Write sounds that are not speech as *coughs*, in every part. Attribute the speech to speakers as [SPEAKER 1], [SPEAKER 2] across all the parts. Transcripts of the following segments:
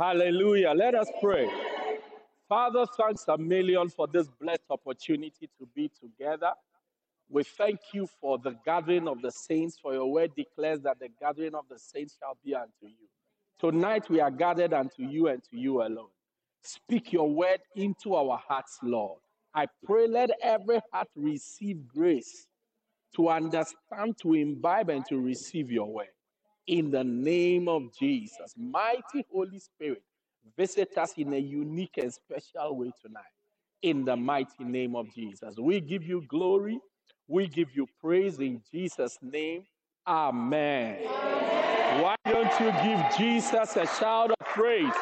[SPEAKER 1] Hallelujah. Let us pray. Father, thanks a million for this blessed opportunity to be together. We thank you for the gathering of the saints, for your word declares that the gathering of the saints shall be unto you. Tonight we are gathered unto you and to you alone. Speak your word into our hearts, Lord. I pray let every heart receive grace to understand, to imbibe, and to receive your word. In the name of Jesus, mighty Holy Spirit, visit us in a unique and special way tonight. In the mighty name of Jesus, we give you glory, we give you praise in Jesus' name. Amen. Why don't you give Jesus a shout of praise?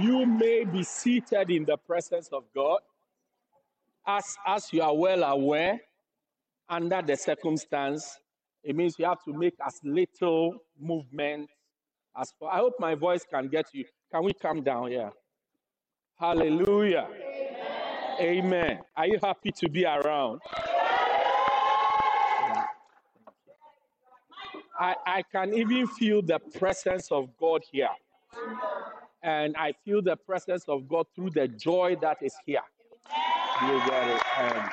[SPEAKER 1] You may be seated in the presence of God. As, as you are well aware, under the circumstance, it means you have to make as little movement as I hope my voice can get you. Can we come down here? Hallelujah. Amen. Amen. Are you happy to be around? I, I can even feel the presence of God here. And I feel the presence of God through the joy that is here. You get it? Um,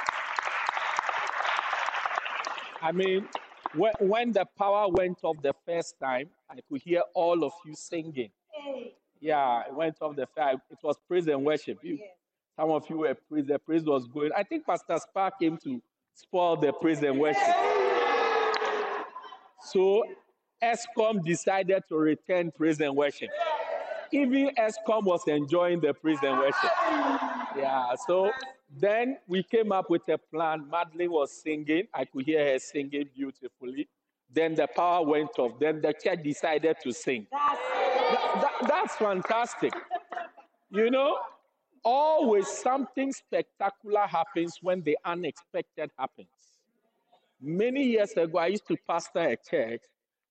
[SPEAKER 1] I mean, when, when the power went off the first time, I could hear all of you singing. Yeah, it went off the fire. It was praise and worship. You, some of you were praise. The praise was going. I think Pastor Spark came to spoil the praise and worship. So Eskom decided to return praise and worship. Even Eskom was enjoying the praise and worship. Yeah, so then we came up with a plan. Madeline was singing. I could hear her singing beautifully. Then the power went off. Then the church decided to sing. That, that, that's fantastic. You know, always something spectacular happens when the unexpected happens. Many years ago, I used to pastor a church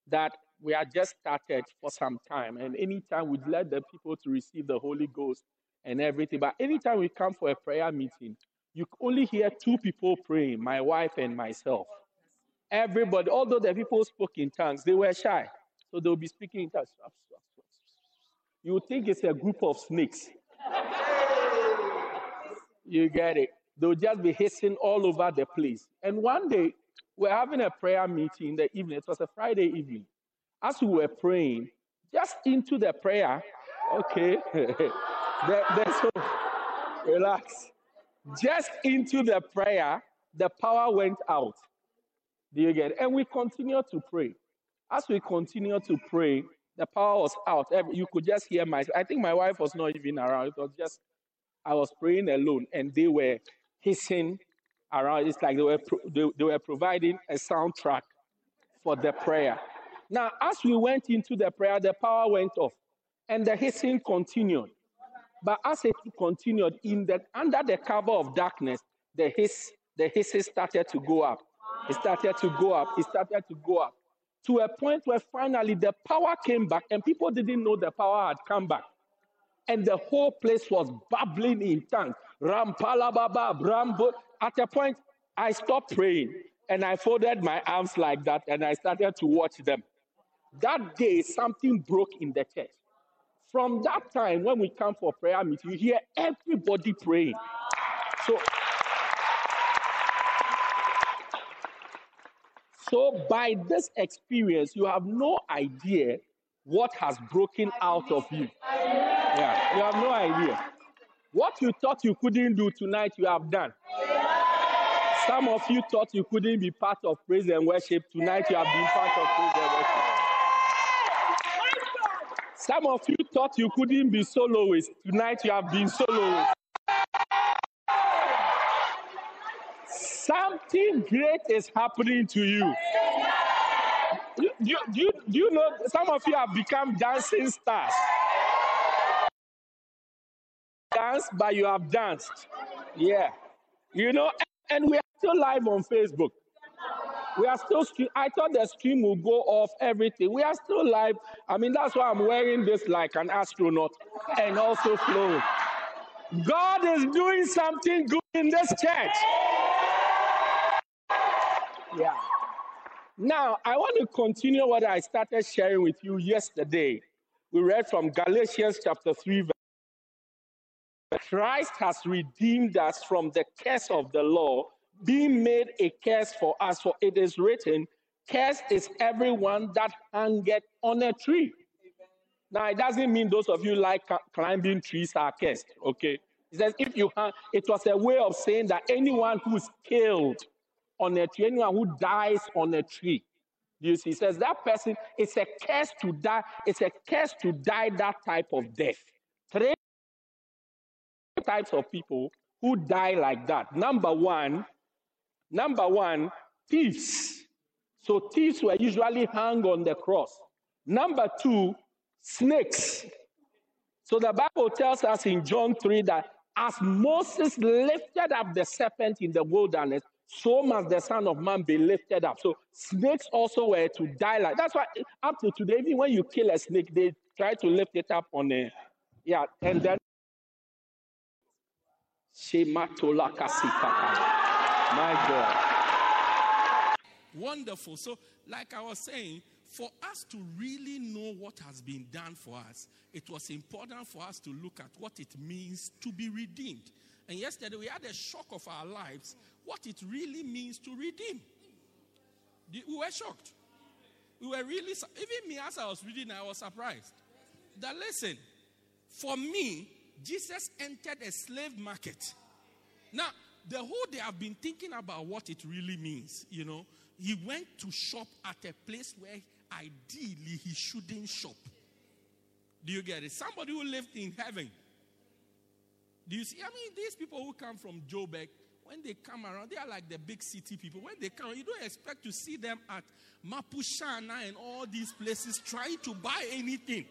[SPEAKER 1] that we had just started for some time. And anytime we'd let the people to receive the Holy Ghost and everything. But anytime we come for a prayer meeting, you only hear two people praying, my wife and myself. Everybody, although the people spoke in tongues, they were shy. So they'll be speaking in tongues. You would think it's a group of snakes. You get it. They'll just be hissing all over the place. And one day, we're having a prayer meeting in the evening. It was a Friday evening. As we were praying, just into the prayer, okay, *laughs* so relax. Just into the prayer, the power went out. Do you get it? And we continued to pray. As we continued to pray, the power was out. You could just hear my. I think my wife was not even around. It was just I was praying alone, and they were hissing around. It's like they were they, they were providing a soundtrack for the prayer. Now, as we went into the prayer, the power went off, and the hissing continued. But as it continued, in the under the cover of darkness, the hiss, the hisses started to go up. It started to go up. It started to go up to a point where finally the power came back, and people didn't know the power had come back. And the whole place was bubbling in tongues. Rampalababa, Brambo. At a point, I stopped praying and I folded my arms like that and I started to watch them. That day, something broke in the church. From that time, when we come for prayer meeting, you hear everybody praying. So, so by this experience, you have no idea what has broken out of you. Yeah, you have no idea. What you thought you couldn't do tonight, you have done. Some of you thought you couldn't be part of praise and worship. Tonight, you have been part of praise and worship. Some of you thought you couldn't be soloist. Tonight, you have been soloist. Something great is happening to you.
[SPEAKER 2] do, you, you, do you know some of you have become dancing stars? Dance, but you have danced. Yeah. You know, and we are still live on Facebook. We are still stream. I thought the stream will go off everything. We are still live. I mean, that's why I'm wearing this like an astronaut and also flowing. God is doing something good in this church. Yeah. Now, I want to continue what I started sharing with you yesterday. We read from Galatians chapter 3, verse Christ has redeemed us from the curse of the law, being made a curse for us. For it is written, Cursed is everyone that hangeth on a tree. Now, it doesn't mean those of you like climbing trees are cursed, okay? It says, if you hang, it was a way of saying that anyone who's killed on a tree, anyone who dies on a tree, you see, says that person, it's a curse to die, it's a curse to die that type of death. Three types of people who die like that. Number one, number one, thieves. So thieves were usually hung on the cross. Number two, snakes. So the Bible tells us in John 3 that as Moses lifted up the serpent in the wilderness, so must the Son of Man be lifted up. So snakes also were to die like that's why up to today, even when you kill a snake, they try to lift it up on a yeah, and then my God.
[SPEAKER 1] Wonderful. So, like I was saying, for us to really know what has been done for us, it was important for us to look at what it means to be redeemed. And yesterday we had a shock of our lives what it really means to redeem. We were shocked. We were really, even me as I was reading, I was surprised. That listen, for me, Jesus entered a slave market. Now, the whole day I've been thinking about what it really means. You know, he went to shop at a place where ideally he shouldn't shop. Do you get it? Somebody who lived in heaven. Do you see? I mean, these people who come from Joburg, when they come around, they are like the big city people. When they come, you don't expect to see them at Mapushana and all these places trying to buy anything.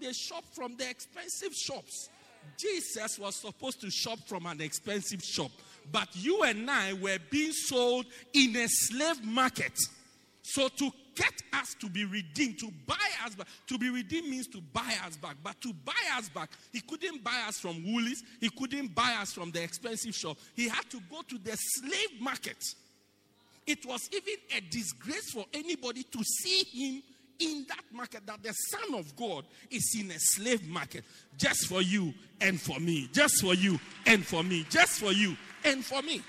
[SPEAKER 1] They shop from the expensive shops. Jesus was supposed to shop from an expensive shop, but you and I were being sold in a slave market. So to get us to be redeemed, to buy us back, to be redeemed means to buy us back. But to buy us back, he couldn't buy us from Woolies, he couldn't buy us from the expensive shop. He had to go to the slave market. It was even a disgrace for anybody to see him in that market that the Son of God is in a slave market just for you and for me. Just for you and for me. Just for you and for me.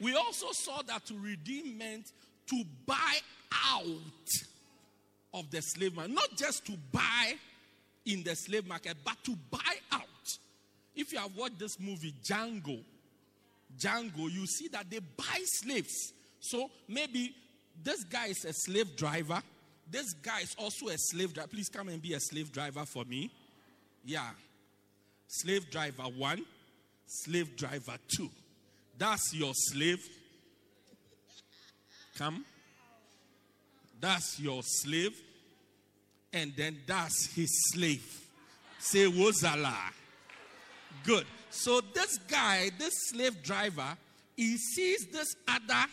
[SPEAKER 1] We also saw that to redeem meant to buy out of the slave market. Not just to buy in the slave market, but to buy out. If you have watched this movie, Django, Django, you see that they buy slaves. So maybe this guy is a slave driver. This guy is also a slave driver. Please come and be a slave driver for me. Yeah. Slave driver one, slave driver too. That's your slave. Come. That's your slave. And then that's his slave. Say Wozala. Good. So this guy, this slave driver, he sees this other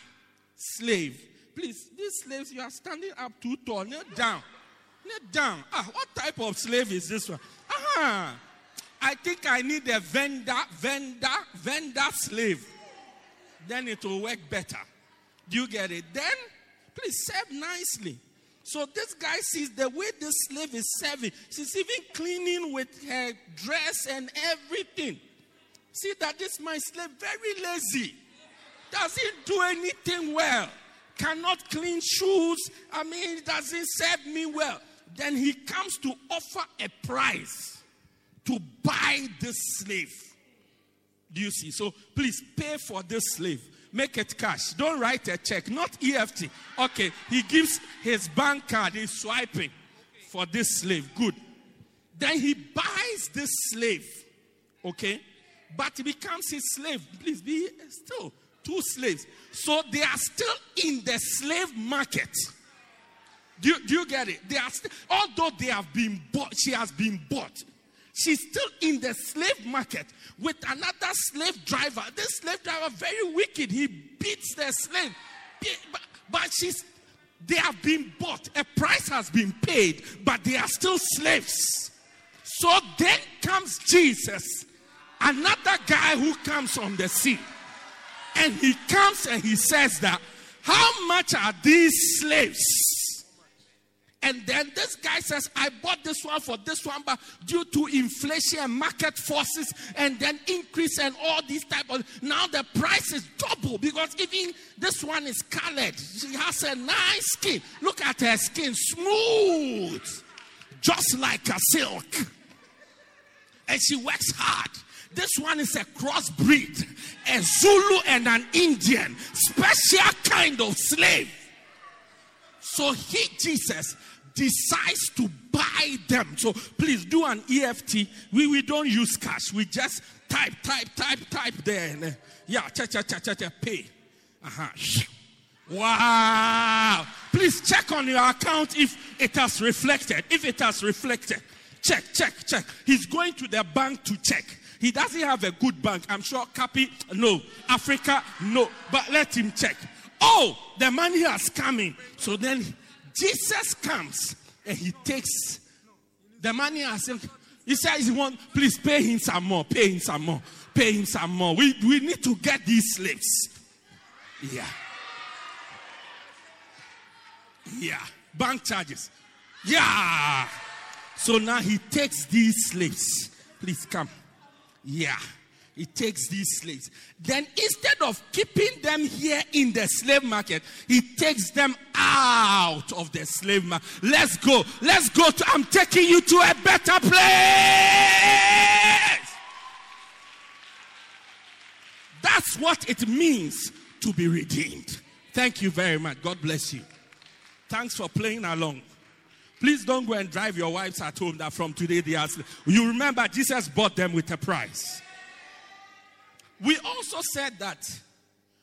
[SPEAKER 1] slave please, these slaves, you are standing up too tall. Kneel down. Kneel down. Ah, what type of slave is this one? Ah, I think I need a vendor, vendor, vendor slave. Then it will work better. Do you get it? Then, please serve nicely. So this guy sees the way this slave is serving. She's even cleaning with her dress and everything. See that this my slave very lazy. Doesn't do anything well cannot clean shoes. I mean, doesn't serve me well. Then he comes to offer a price to buy this slave. Do you see? So please pay for this slave. Make it cash. Don't write a check, not EFT. Okay, he gives his bank card, he's swiping for this slave. Good. Then he buys this slave. Okay? But he becomes his slave. Please be still two slaves. So they are still in the slave market. Do you, do you get it? They are st- although they have been bought, she has been bought. She's still in the slave market with another slave driver. This slave driver very wicked. He beats the slave, but, she's they have been bought. A price has been paid, but they are still slaves. So then comes Jesus, another guy who comes on the scene. And he comes and he says that, how much are these slaves? And then this guy says, I bought this one for this one, but due to inflation and market forces and then increase and all these type of now the price is double because even this one is colored. She has a nice skin. Look at her skin, smooth, just like a silk. And she works hard. This one is a crossbreed, a Zulu and an Indian, special kind of slave. So he, Jesus, decides to buy them. So please do an EFT. We, we don't use cash. We just type, type, type, type there. Yeah, cha, cha, cha, cha, cha, pay. Uh-huh. Wow. Please check on your account if it has reflected. If it has reflected. Check, check, check. He's going to the bank to check. He doesn't have a good bank. I'm sure Capi, no. Africa, no. But let him check. Oh, the money has come in. So then Jesus comes and he takes the money him. He says he want, please pay him some more, pay him some more, pay him some more. We, we need to get these slaves. Yeah. Yeah. Bank charges. Yeah. So now he takes these slaves. Please come. Yeah. He takes these slaves. Then instead of keeping them here in the slave market, he takes them out of the slave market. Let's go. Let's go to I'm taking you to a better place. That's what it means to be redeemed. Thank you very much. God bless you. Thanks for playing along. Please don't go and drive your wives at home that from today they are. You remember Jesus bought them with a price. We also said that,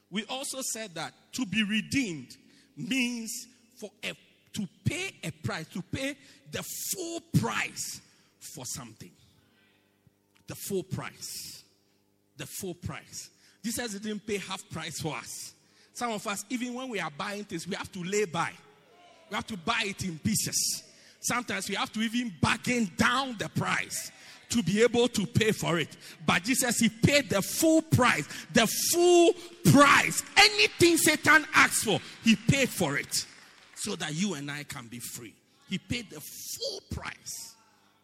[SPEAKER 1] we also said that to be redeemed means for a, to pay a price, to pay the full price for something. The full price. The full price. Jesus didn't pay half price for us. Some of us, even when we are buying things, we have to lay by. We have to buy it in pieces. Sometimes we have to even bargain down the price to be able to pay for it. But Jesus, He paid the full price. The full price. Anything Satan asks for, He paid for it so that you and I can be free. He paid the full price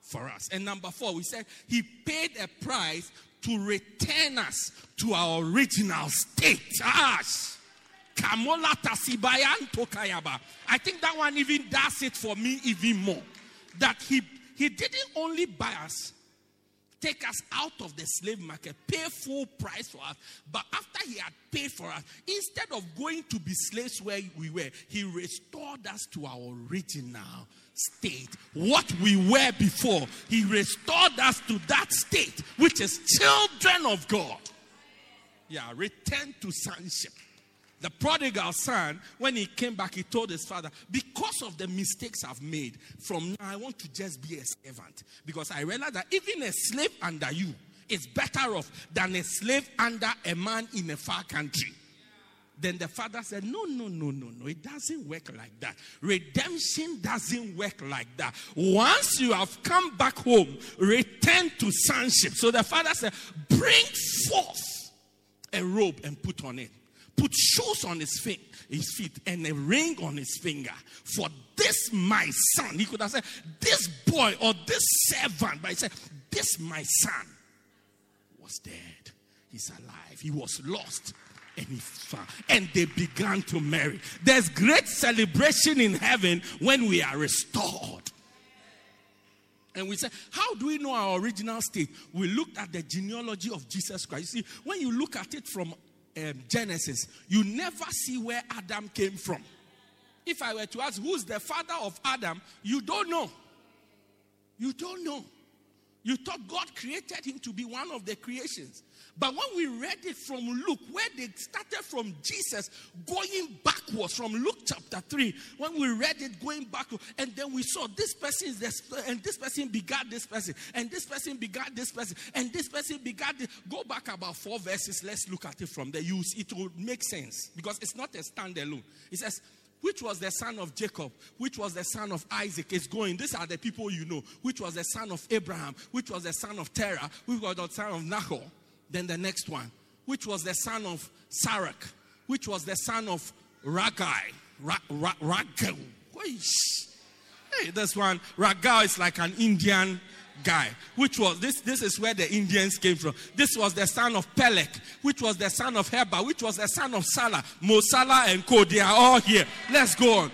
[SPEAKER 1] for us. And number four, we said He paid a price to return us to our original state. Ash. I think that one even does it for me even more. That he, he didn't only buy us, take us out of the slave market, pay full price for us. But after he had paid for us, instead of going to be slaves where we were, he restored us to our original state. What we were before, he restored us to that state, which is children of God. Yeah, return to sonship. The prodigal son, when he came back, he told his father, Because of the mistakes I've made, from now I want to just be a servant. Because I realize that even a slave under you is better off than a slave under a man in a far country. Then the father said, No, no, no, no, no. It doesn't work like that. Redemption doesn't work like that. Once you have come back home, return to sonship. So the father said, Bring forth a robe and put on it put shoes on his feet, his feet and a ring on his finger. For this my son. He could have said, This boy or this servant, but he said, This my son was dead. He's alive. He was lost. And he found. And they began to marry. There's great celebration in heaven when we are restored. And we say, How do we know our original state? We looked at the genealogy of Jesus Christ. You see, when you look at it from um, Genesis, you never see where Adam came from. If I were to ask who's the father of Adam, you don't know. You don't know. You thought God created him to be one of the creations. But when we read it from Luke, where they started from Jesus going backwards from Luke chapter 3, when we read it going backwards, and then we saw this person is this, and this person begat this person, and this person begat this person, and this person begat this. Go back about four verses. Let's look at it from there. You, it will make sense because it's not a standalone. It says, which was the son of Jacob, which was the son of Isaac, is going. These are the people you know. Which was the son of Abraham, which was the son of Terah, which was the son of Nahor. Then the next one, which was the son of Sarak, which was the son of Ragai. Ra, ra. Hey, this one, Ragal is like an Indian guy, which was this. This is where the Indians came from. This was the son of Pelech, which was the son of Heba, which was the son of Salah. Mosala and Co. They are all here. Let's go on.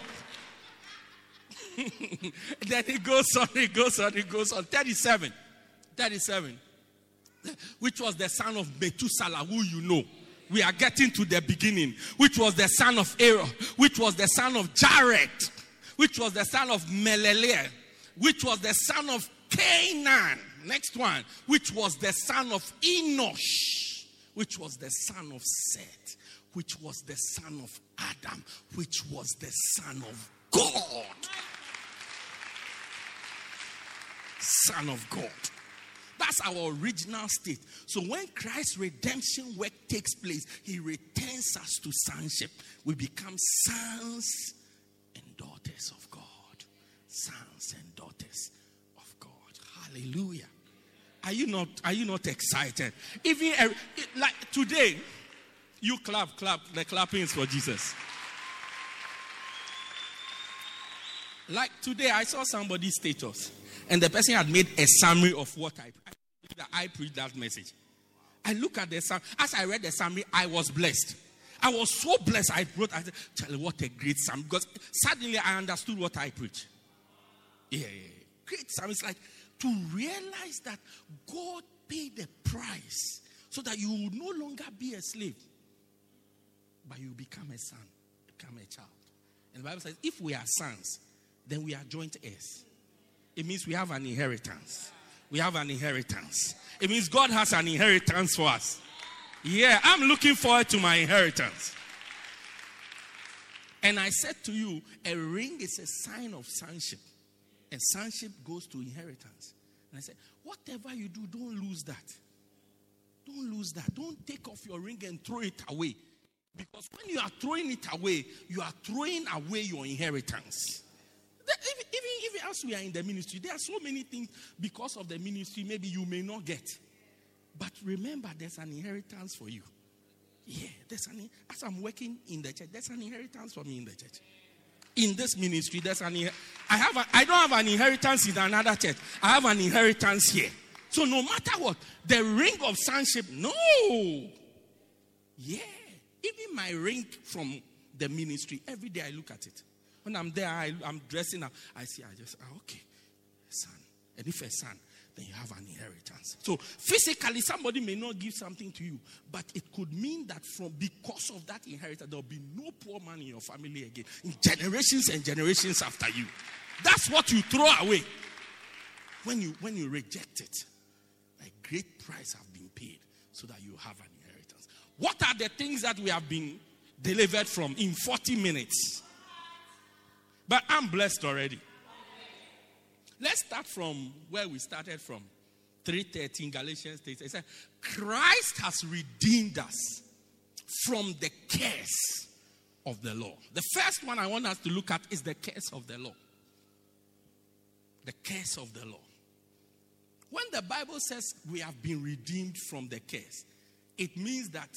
[SPEAKER 1] *laughs* then it goes on, it goes on, it goes on. 37. 37 which was the son of Methuselah, who you know. We are getting to the beginning, which was the son of Aaron, which was the son of Jared, which was the son of Meleleh, which was the son of Canaan. Next one, which was the son of Enosh, which was the son of Seth, which was the son of Adam, which was the son of God. Son of God. That's our original state. So when Christ's redemption work takes place, he returns us to sonship. We become sons and daughters of God. Sons and daughters of God. Hallelujah. Are you not are you not excited? Even uh, like today, you clap, clap, the clapping is for Jesus. Like today, I saw somebody's status, and the person had made a summary of what I, that I preached that message. I look at the summary. As I read the summary, I was blessed. I was so blessed. I wrote, I said, what a great summary. Because suddenly I understood what I preach. Yeah, yeah, yeah. Great summary. It's like to realize that God paid the price so that you will no longer be a slave, but you become a son, become a child. And the Bible says, if we are sons, then we are joint heirs. It means we have an inheritance we have an inheritance. It means God has an inheritance for us. Yeah, I'm looking forward to my inheritance. And I said to you, a ring is a sign of sonship, and sonship goes to inheritance. And I said, whatever you do, don't lose that. Don't lose that. Don't take off your ring and throw it away. Because when you are throwing it away, you are throwing away your inheritance. As we are in the ministry, there are so many things because of the ministry maybe you may not get. But remember, there's an inheritance for you. Yeah, there's an as I'm working in the church, there's an inheritance for me in the church. In this ministry, there's an I have a, I don't have an inheritance in another church. I have an inheritance here. So no matter what, the ring of sonship, no. Yeah. Even my ring from the ministry, every day I look at it. When I'm there, I, am dressing up. I see, I just, ah, okay, son. And if a son, then you have an inheritance. So physically, somebody may not give something to you, but it could mean that from because of that inheritance, there will be no poor man in your family again, in generations and generations after you. That's what you throw away when you when you reject it. A great price have been paid so that you have an inheritance. What are the things that we have been delivered from in 40 minutes? But I'm blessed already. Let's start from where we started from. 313 Galatians 3. It said, Christ has redeemed us from the curse of the law. The first one I want us to look at is the curse of the law. The curse of the law. When the Bible says we have been redeemed from the curse, it means that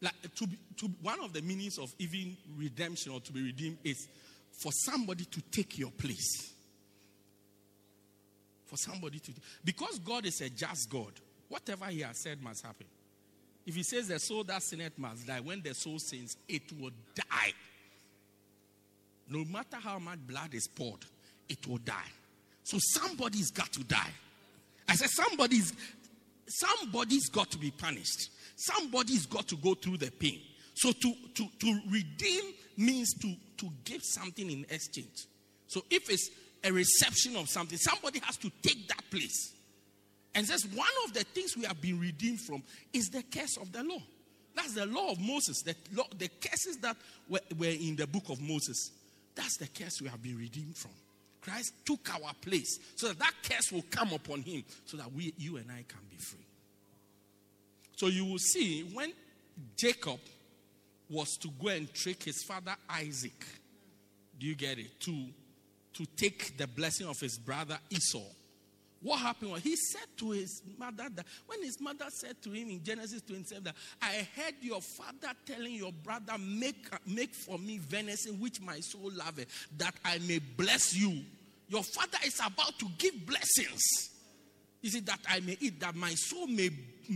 [SPEAKER 1] like to, be, to one of the meanings of even redemption or to be redeemed is for somebody to take your place. For somebody to. Because God is a just God, whatever He has said must happen. If He says the soul that sinneth must die, when the soul sins, it will die. No matter how much blood is poured, it will die. So somebody's got to die. I said somebody's somebody's got to be punished. Somebody's got to go through the pain. So to, to, to redeem means to, to give something in exchange. So if it's a reception of something, somebody has to take that place. And says one of the things we have been redeemed from is the curse of the law. That's the law of Moses. The, law, the curses that were, were in the book of Moses. That's the curse we have been redeemed from. Christ took our place so that that curse will come upon him so that we, you and I can be free. So you will see when Jacob was to go and trick his father Isaac, do you get it? To, to take the blessing of his brother Esau. What happened was he said to his mother that when his mother said to him in Genesis 27 that I heard your father telling your brother, make, make for me venison which my soul loveth, that I may bless you. Your father is about to give blessings. Is it that I may eat, that my soul may,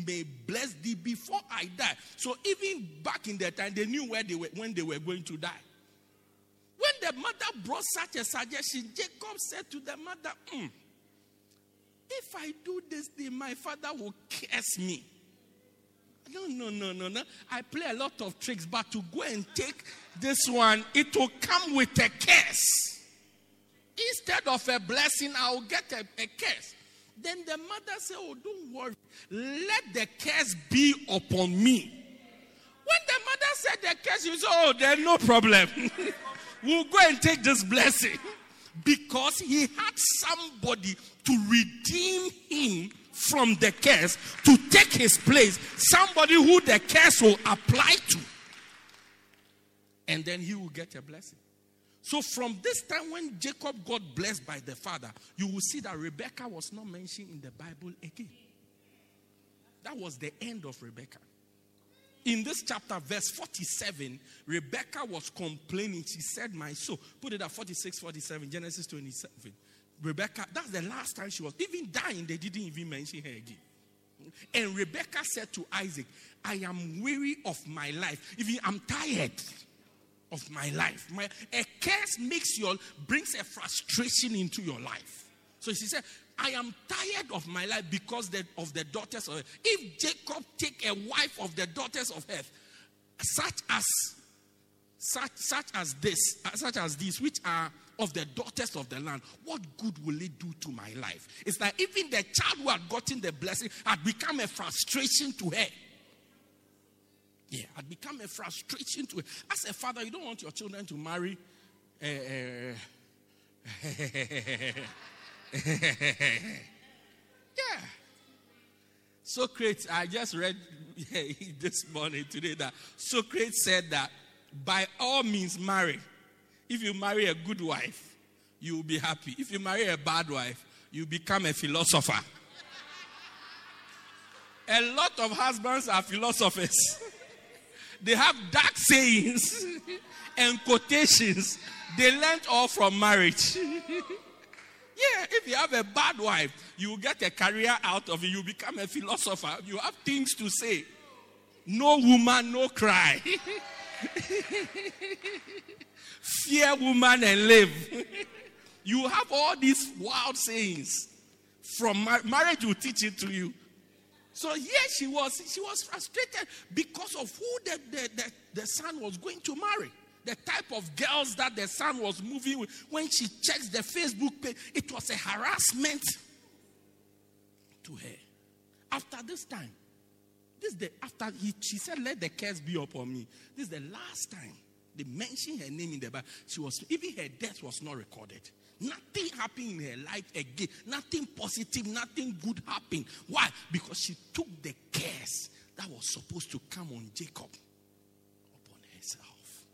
[SPEAKER 1] may bless thee before I die? So even back in that time, they knew where they were when they were going to die. When the mother brought such a suggestion, Jacob said to the mother, mm, if I do this thing, my father will curse me. No, no, no, no, no. I play a lot of tricks, but to go and take this one, it will come with a curse. Instead of a blessing, I will get a, a curse. Then the mother said, Oh, don't worry. Let the curse be upon me. When the mother said the curse, you said, Oh, there's no problem. *laughs* we'll go and take this blessing. Because he had somebody to redeem him from the curse, to take his place, somebody who the curse will apply to. And then he will get a blessing. So, from this time when Jacob got blessed by the father, you will see that Rebecca was not mentioned in the Bible again. That was the end of Rebecca. In this chapter, verse 47, Rebecca was complaining. She said, My soul. Put it at 46, 47, Genesis 27. Rebecca, that's the last time she was even dying, they didn't even mention her again. And Rebecca said to Isaac, I am weary of my life. Even I'm tired of my life. My, a curse makes your brings a frustration into your life. So she said, I am tired of my life because the, of the daughters of Heth. If Jacob take a wife of the daughters of Heth, such as such, such as this, uh, such as these, which are of the daughters of the land, what good will it do to my life? It's like even the child who had gotten the blessing had become a frustration to her. Yeah, had become a frustration to her. As a father, you don't want your children to marry. Uh, *laughs* yeah. Socrates, I just read *laughs* this morning today that Socrates said that by all means marry. If you marry a good wife, you will be happy. If you marry a bad wife, you become a philosopher. a lot of husbands are philosophers. *laughs* they have dark sayings *laughs* and quotations. They learned all from marriage. yeah, if you have a bad wife, you get a career out of it. You become a philosopher. You have things to say. No woman, no cry. *laughs* Fear woman and live. you have all these wild sayings from mar- marriage will teach it to you. So here she was, she was frustrated because of who the, the, the, the son was going to marry. The type of girls that the son was moving with. When she checks the Facebook page, it was a harassment to her. After this time, this the after he, she said, Let the curse be upon me. This is the last time they mentioned her name in the Bible. She was even her death was not recorded. Nothing happened in her life again. Nothing positive, nothing good happened. Why? Because she took the curse that was supposed to come on Jacob upon herself.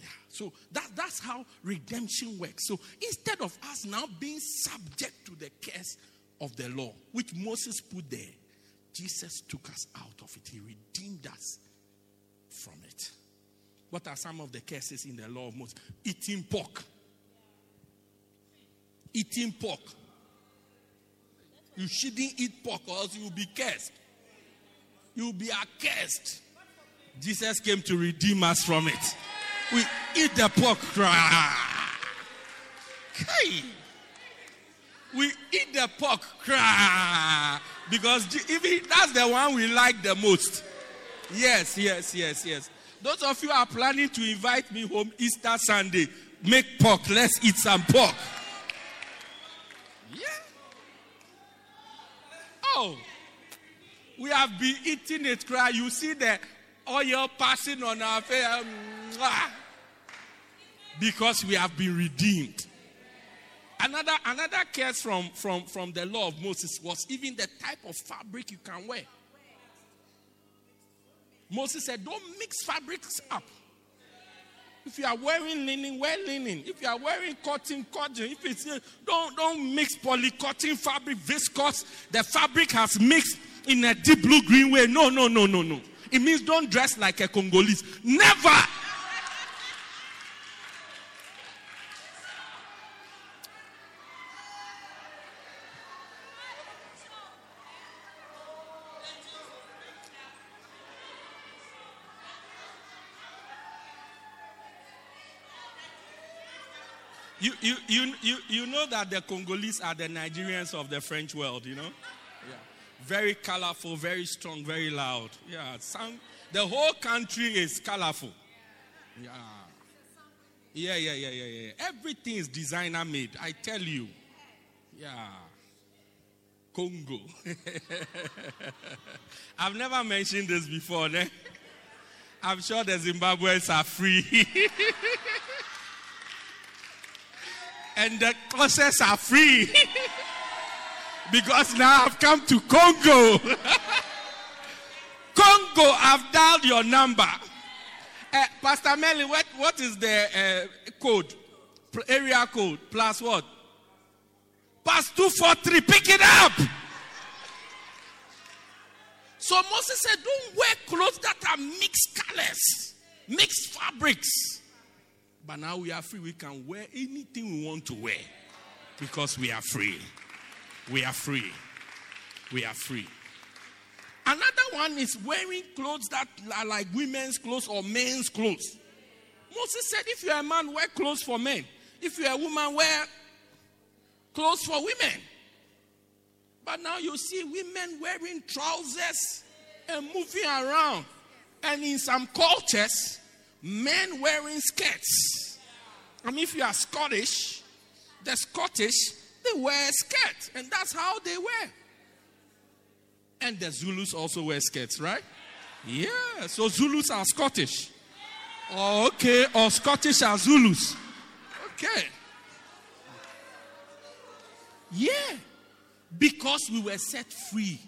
[SPEAKER 1] Yeah. So that, that's how redemption works. So instead of us now being subject to the curse of the law, which Moses put there, Jesus took us out of it. He redeemed us from it. What are some of the curses in the law of Moses? Eating pork. Eating pork. You shouldn't eat pork or else you will be cursed. You will be accursed. Jesus came to redeem us from it. We eat the pork. Okay we eat the pork cry because even that's the one we like the most. Yes, yes, yes, yes. Those of you are planning to invite me home Easter Sunday, make pork. Let's eat some pork. We have been eating it, cry. You see the oil passing on our face. Um, because we have been redeemed. Another, another case from, from, from the law of Moses was even the type of fabric you can wear. Moses said, Don't mix fabrics up. If you are wearing linen, wear linen. If you are wearing cotton, cotton. If it's don't don't mix polycotton fabric, viscose. The fabric has mixed in a deep blue green way. No, no, no, no, no. It means don't dress like a Congolese. Never. You, you, you, you, know that the Congolese are the Nigerians of the French world, you know? Yeah. Very colorful, very strong, very loud. Yeah. Some, the whole country is colorful. Yeah. Yeah, yeah, yeah, yeah, yeah. Everything is designer made, I tell you. Yeah. Congo. *laughs* I've never mentioned this before, ne? I'm sure the Zimbabweans are free. *laughs* and the courses are free. *laughs* because now I've come to Congo. *laughs* Congo, I've dialed your number. Uh, Pastor Melly, what, what is the uh, code? Area code plus what? Plus 243. Pick it up. So Moses said, Don't wear clothes that are mixed colors, mixed fabrics. But now we are free. We can wear anything we want to wear because we are free. We are free. We are free. Another one is wearing clothes that are like women's clothes or men's clothes. Moses said, if you're a man, wear clothes for men. If you're a woman, wear clothes for women. But now you see women wearing trousers and moving around. And in some cultures, men wearing skirts. I mean, if you are Scottish, the Scottish, they wear skirts. And that's how they wear. And the Zulus also wear skirts, right? Yeah, so Zulus are Scottish. Oh, okay, or Scottish are Zulus. Okay. Yeah, because we were set free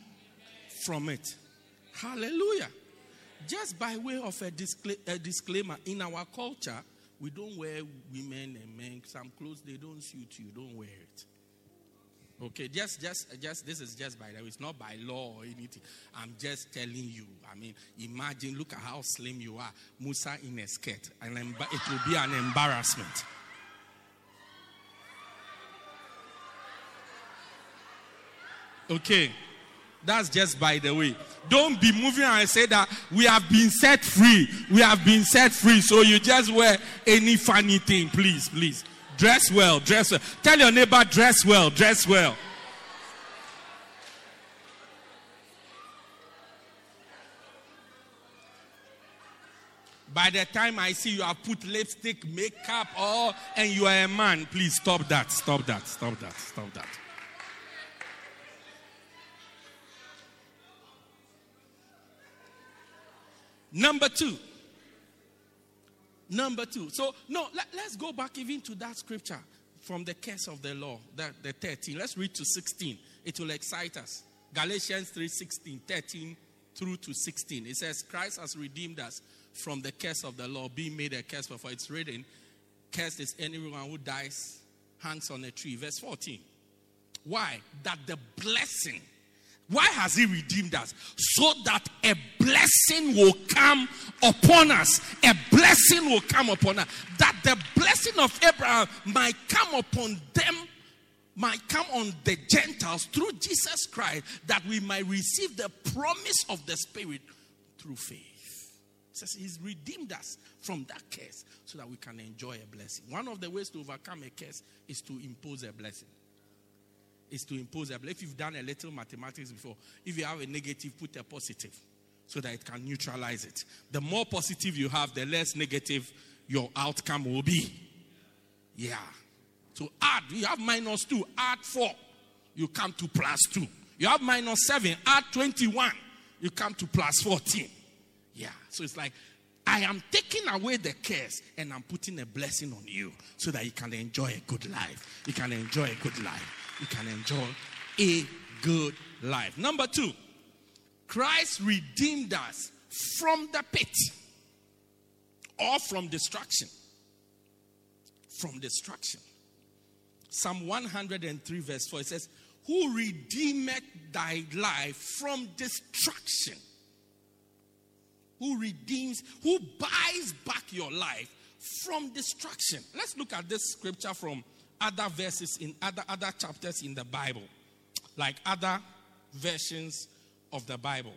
[SPEAKER 1] from it. Hallelujah. Just by way of a, discla- a disclaimer, in our culture, we don't wear women and men. Some clothes they don't suit you, don't wear it. Okay, just, just, just, this is just by the way. It's not by law or anything. I'm just telling you. I mean, imagine, look at how slim you are. Musa in a skirt. And it will be an embarrassment. Okay, that's just by the way. Don't be moving and say that we have been set free. We have been set free. So you just wear any funny thing, please, please. Dress well, dress well. Tell your neighbor, dress well, dress well. By the time I see you have put lipstick, makeup, all, and you are a man, please stop that, stop that, stop that, stop that. Number two. Number two. So, no, let, us go back even to that scripture from the curse of the law, that, the 13. Let's read to 16. It will excite us. Galatians 3 16, 13 through to 16. It says, Christ has redeemed us from the curse of the law, being made a curse before it's written, Cursed is anyone who dies, hangs on a tree. Verse 14. Why? That the blessing why has he redeemed us? So that a blessing will come upon us. A blessing will come upon us. That the blessing of Abraham might come upon them, might come on the Gentiles through Jesus Christ, that we might receive the promise of the Spirit through faith. It says he's redeemed us from that curse so that we can enjoy a blessing. One of the ways to overcome a curse is to impose a blessing is to impose a If you've done a little mathematics before, if you have a negative, put a positive so that it can neutralize it. The more positive you have, the less negative your outcome will be. Yeah. So add, you have minus two, add four. You come to plus two. You have minus 7, add 21, you come to plus 14. Yeah. So it's like, I am taking away the curse and I'm putting a blessing on you so that you can enjoy a good life. You can enjoy a good life. You can enjoy a good life. Number two, Christ redeemed us from the pit or from destruction. From destruction. Psalm 103, verse 4, it says, Who redeemeth thy life from destruction? Who redeems, who buys back your life from destruction? Let's look at this scripture from other verses in other, other chapters in the Bible, like other versions of the Bible.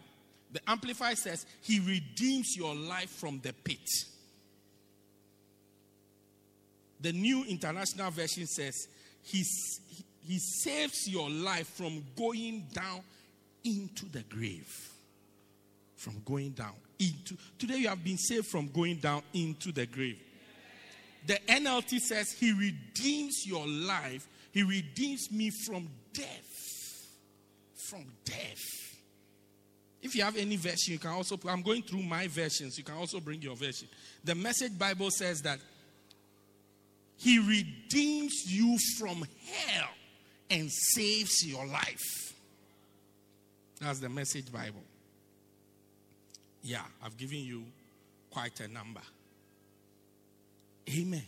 [SPEAKER 1] The Amplified says, He redeems your life from the pit. The New International Version says, He, he saves your life from going down into the grave. From going down into. Today you have been saved from going down into the grave. The NLT says, He redeems your life. He redeems me from death. From death. If you have any version, you can also. I'm going through my versions. You can also bring your version. The Message Bible says that He redeems you from hell and saves your life. That's the Message Bible. Yeah, I've given you quite a number. Amen.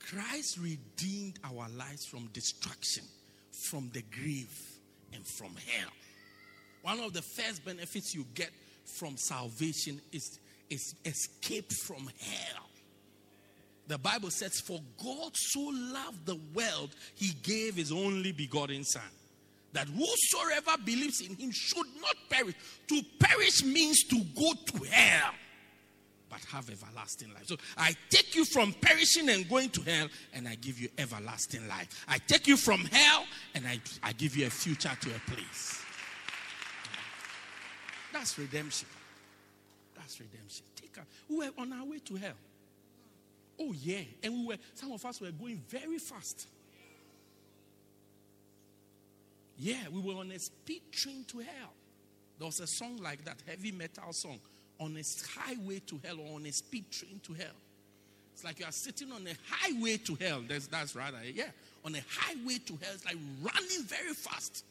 [SPEAKER 1] Christ redeemed our lives from destruction, from the grave, and from hell. One of the first benefits you get from salvation is, is escape from hell. The Bible says, For God so loved the world, he gave his only begotten Son. That whosoever believes in him should not perish. To perish means to go to hell, but have everlasting life. So I take you from perishing and going to hell, and I give you everlasting life. I take you from hell, and I, I give you a future to a place. That's redemption. That's redemption. Take a, we were on our way to hell. Oh yeah, and we were. Some of us were going very fast. Yeah, we were on a speed train to hell. There was a song like that, heavy metal song, on a highway to hell or on a speed train to hell. It's like you are sitting on a highway to hell. That's, that's rather, yeah, on a highway to hell. It's like running very fast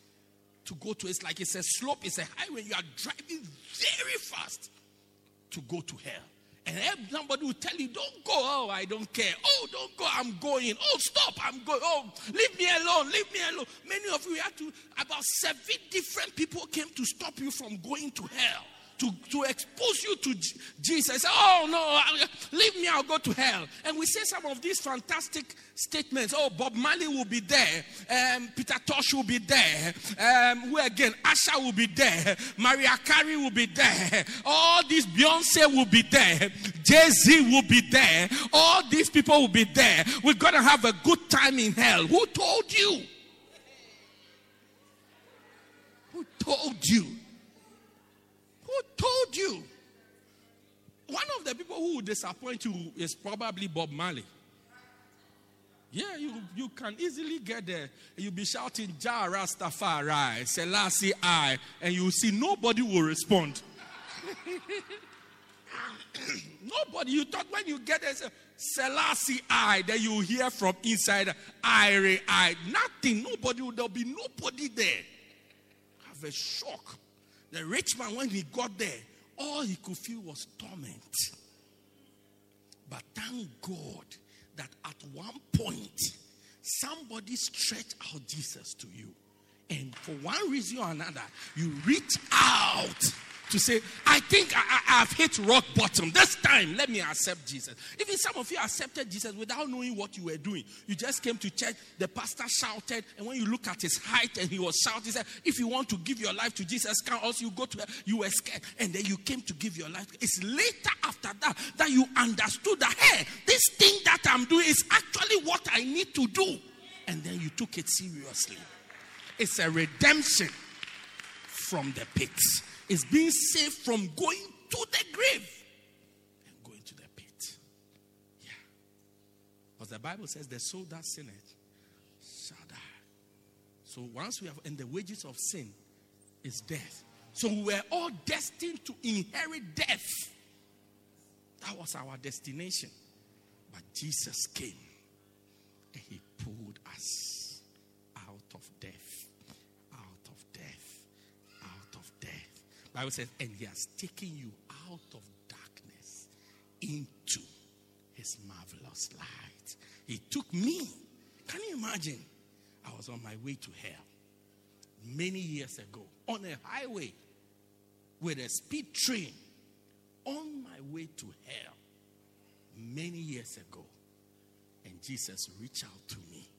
[SPEAKER 1] to go to. It's like it's a slope, it's a highway. You are driving very fast to go to hell. And somebody will tell you, Don't go. Oh, I don't care. Oh, don't go. I'm going. Oh, stop. I'm going. Oh, leave me alone. Leave me alone. Many of you had to, about seven different people came to stop you from going to hell to, to expose you to Jesus. Oh, no, leave me, I'll go to hell. And we say some of these fantastic statements. Oh, Bob Marley will be there. Um, Peter Tosh will be there. Um, who again? Asha will be there. Mariah Carey will be there. All these Beyonce will be there. Jay Z will be there. All these people will be there. We're going to have a good time in hell. Who told you? Who told you? Who told you? One of the people who will disappoint you is probably Bob Marley. Yeah, you, you can easily get there. You'll be shouting, Jah Rastafari, Selassie I, and you'll see nobody will respond. *coughs* nobody. You thought when you get there, Selassie I, then you hear from inside, I, I. Nothing. Nobody. There'll be nobody there. Have a shock. The rich man, when he got there, all he could feel was torment. But thank God that at one point, somebody stretched out Jesus to you. And for one reason or another, you reach out to say, I think I, have hit rock bottom. This time, let me accept Jesus. Even some of you accepted Jesus without knowing what you were doing. You just came to church, the pastor shouted, and when you look at his height and he was shouting, he said, If you want to give your life to Jesus, can also you go to you were scared, and then you came to give your life. It's later after that that you understood that hey, this thing that I'm doing is actually what I need to do. And then you took it seriously. It's a redemption from the pits is being saved from going to the grave and going to the pit. Yeah. Because the Bible says the soul that sinneth shall die. So once we have, and the wages of sin is death. So we were all destined to inherit death. That was our destination. But Jesus came and he pulled us Bible says, and he has taken you out of darkness into his marvelous light. He took me. Can you imagine? I was on my way to hell many years ago on a highway with a speed train on my way to hell many years ago. And Jesus reached out to me.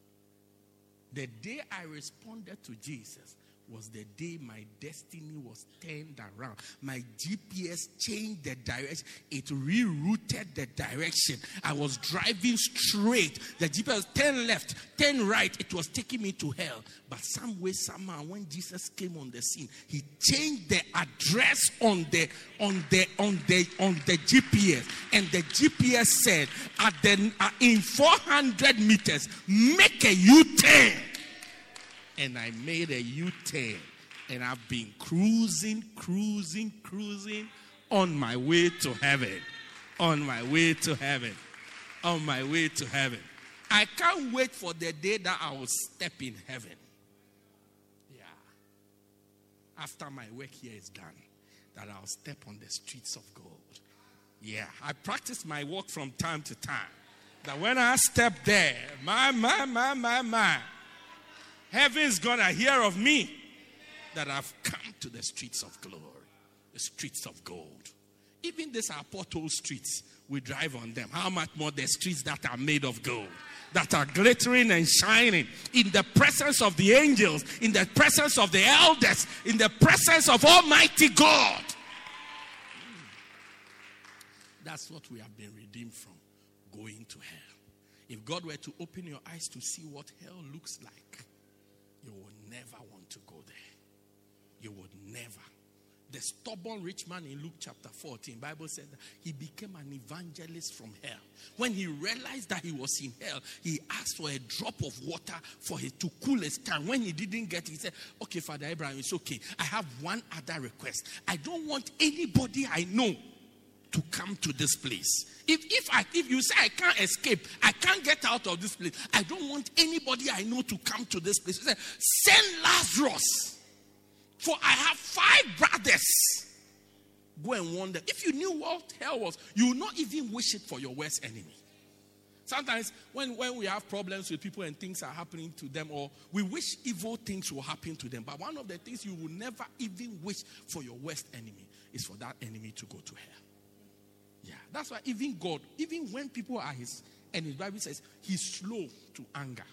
[SPEAKER 1] The day I responded to Jesus was the day my destiny was turned around. My GPS changed the direction, it rerouted the direction. I was driving straight. The GPS turn left, turn right. It was taking me to hell. But some way, somehow, when Jesus came on the scene, he changed the address on the on the on the on the GPS. And the GPS said at the uh, in 400 meters, make a U-turn and I made a U turn. And I've been cruising, cruising, cruising on my way to heaven. On my way to heaven. On my way to heaven. I can't wait for the day that I will step in heaven. Yeah. After my work here is done, that I'll step on the streets of gold. Yeah. I practice my walk from time to time. That when I step there, my, my, my, my, my Heaven's gonna hear of me that I've come to the streets of glory, the streets of gold. Even these are pothole streets, we drive on them. How much more the streets that are made of gold, that are glittering and shining in the presence of the angels, in the presence of the elders, in the presence of Almighty God. That's what we have been redeemed from going to hell. If God were to open your eyes to see what hell looks like, you would never want to go there. You would never. The stubborn rich man in Luke chapter 14, Bible said he became an evangelist from hell. When he realized that he was in hell, he asked for a drop of water for him to cool his tongue. When he didn't get it, he said, Okay, Father Abraham, it's okay. I have one other request. I don't want anybody I know to come to this place. If, if, I, if you say I can't escape, I can't get out of this place, I don't want anybody I know to come to this place. Said, Send Lazarus, for I have five brothers. Go and wonder. If you knew what hell was, you would not even wish it for your worst enemy. Sometimes when, when we have problems with people and things are happening to them, or we wish evil things will happen to them, but one of the things you will never even wish for your worst enemy is for that enemy to go to hell. Yeah, that's why even God, even when people are his and his Bible says he's slow to anger,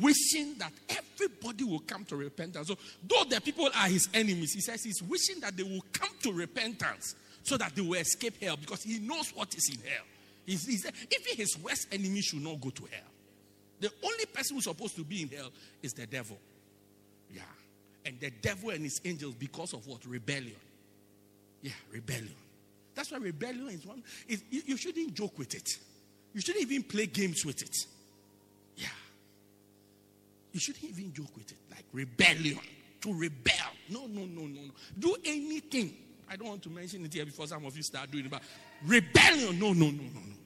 [SPEAKER 1] wishing that everybody will come to repentance. So, though the people are his enemies, he says he's wishing that they will come to repentance so that they will escape hell because he knows what is in hell. He's, he's, even his worst enemy should not go to hell. The only person who's supposed to be in hell is the devil. Yeah. And the devil and his angels because of what? Rebellion. Yeah, rebellion. That's why rebellion is one. Is, you, you shouldn't joke with it. You shouldn't even play games with it. Yeah. You shouldn't even joke with it. Like rebellion. To rebel. No, no, no, no, no. Do anything. I don't want to mention it here before some of you start doing it, but rebellion. No, no, no, no, no.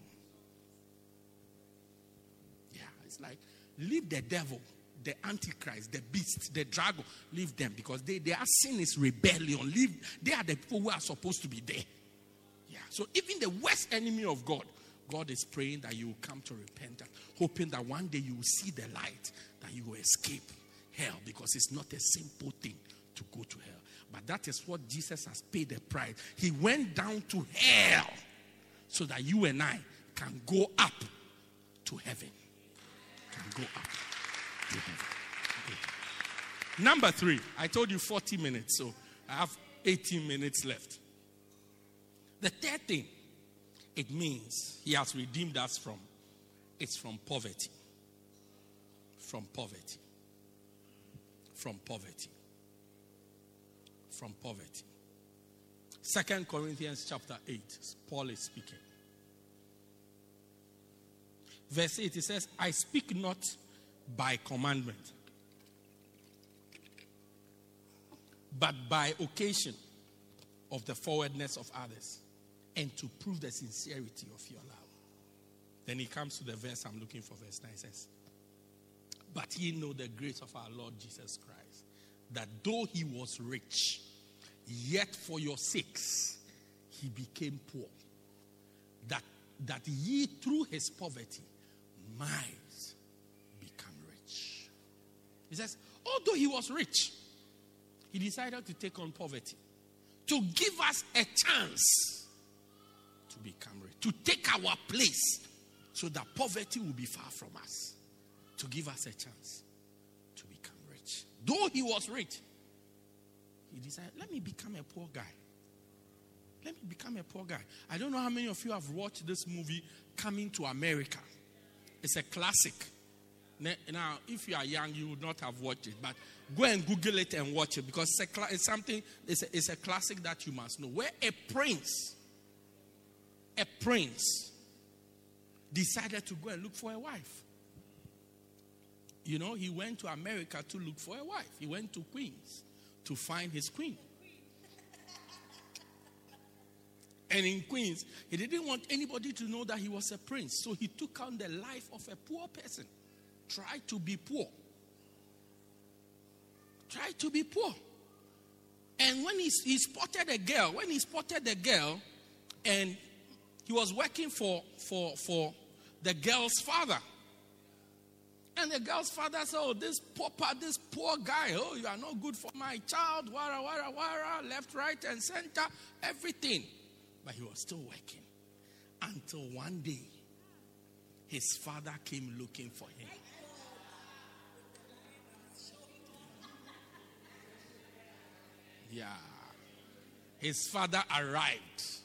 [SPEAKER 1] Yeah, it's like leave the devil, the antichrist, the beast, the dragon, leave them because they, their sin is rebellion. Leave, they are the people who are supposed to be there. So even the worst enemy of God, God is praying that you will come to repentance, hoping that one day you will see the light, that you will escape hell, because it's not a simple thing to go to hell. But that is what Jesus has paid the price. He went down to hell so that you and I can go up to heaven. Can go up to heaven. Okay. Number three, I told you 40 minutes, so I have 18 minutes left. The third thing it means he has redeemed us from it's from poverty. From poverty. From poverty. From poverty. Second Corinthians chapter 8, Paul is speaking. Verse 8, he says, I speak not by commandment. but by occasion of the forwardness of others and to prove the sincerity of your love. Then he comes to the verse I'm looking for, verse 9 says, But ye know the grace of our Lord Jesus Christ, that though he was rich, yet for your sakes he became poor, that, that ye through his poverty might become rich. He says, although he was rich, he decided to take on poverty to give us a chance to become rich, to take our place so that poverty will be far from us, to give us a chance to become rich. Though he was rich, he decided, let me become a poor guy. Let me become a poor guy. I don't know how many of you have watched this movie, Coming to America. It's a classic. Now, if you are young, you would not have watched it, but go and Google it and watch it because it's, a, it's something, it's a, it's a classic that you must know. Where a prince, a prince, decided to go and look for a wife. You know, he went to America to look for a wife. He went to Queens to find his queen. And in Queens, he didn't want anybody to know that he was a prince. So he took on the life of a poor person. Tried to be poor. Tried to be poor. And when he, he spotted a girl, when he spotted a girl, and he was working for, for, for the girl's father. And the girl's father said, Oh, this poor, this poor guy, oh, you are not good for my child, wara, wara, wara, left, right, and center, everything. But he was still working. Until one day, his father came looking for him. Yeah. His father arrived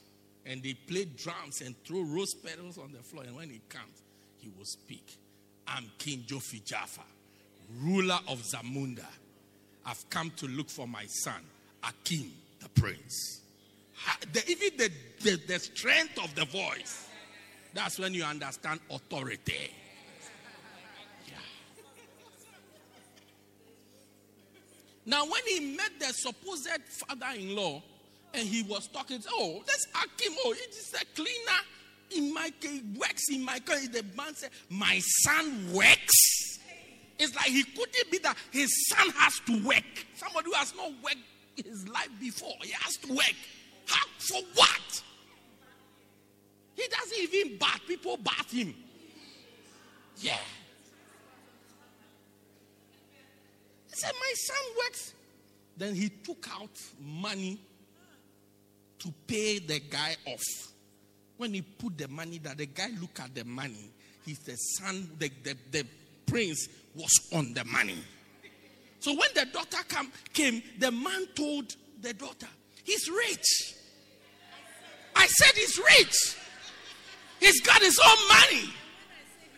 [SPEAKER 1] and they played drums and throw rose petals on the floor. And when he comes, he will speak. I'm King Jofi Jaffa, ruler of Zamunda. I've come to look for my son, Akeem, the prince. The, even the, the, the strength of the voice, that's when you understand authority. Yeah. Now, when he met the supposed father in law, and he was talking, oh, that's Akeem. Oh, it is a cleaner in my he works in my car. The man said, My son works. It's like he couldn't be that his son has to work. Somebody who has not worked his life before, he has to work. How for what? He doesn't even bat. People bat him. Yeah. He said, My son works. Then he took out money to pay the guy off. When he put the money that the guy look at the money, he's the son, the, the, the prince was on the money. So when the daughter come, came, the man told the daughter, he's rich. I said he's rich. He's got his own money.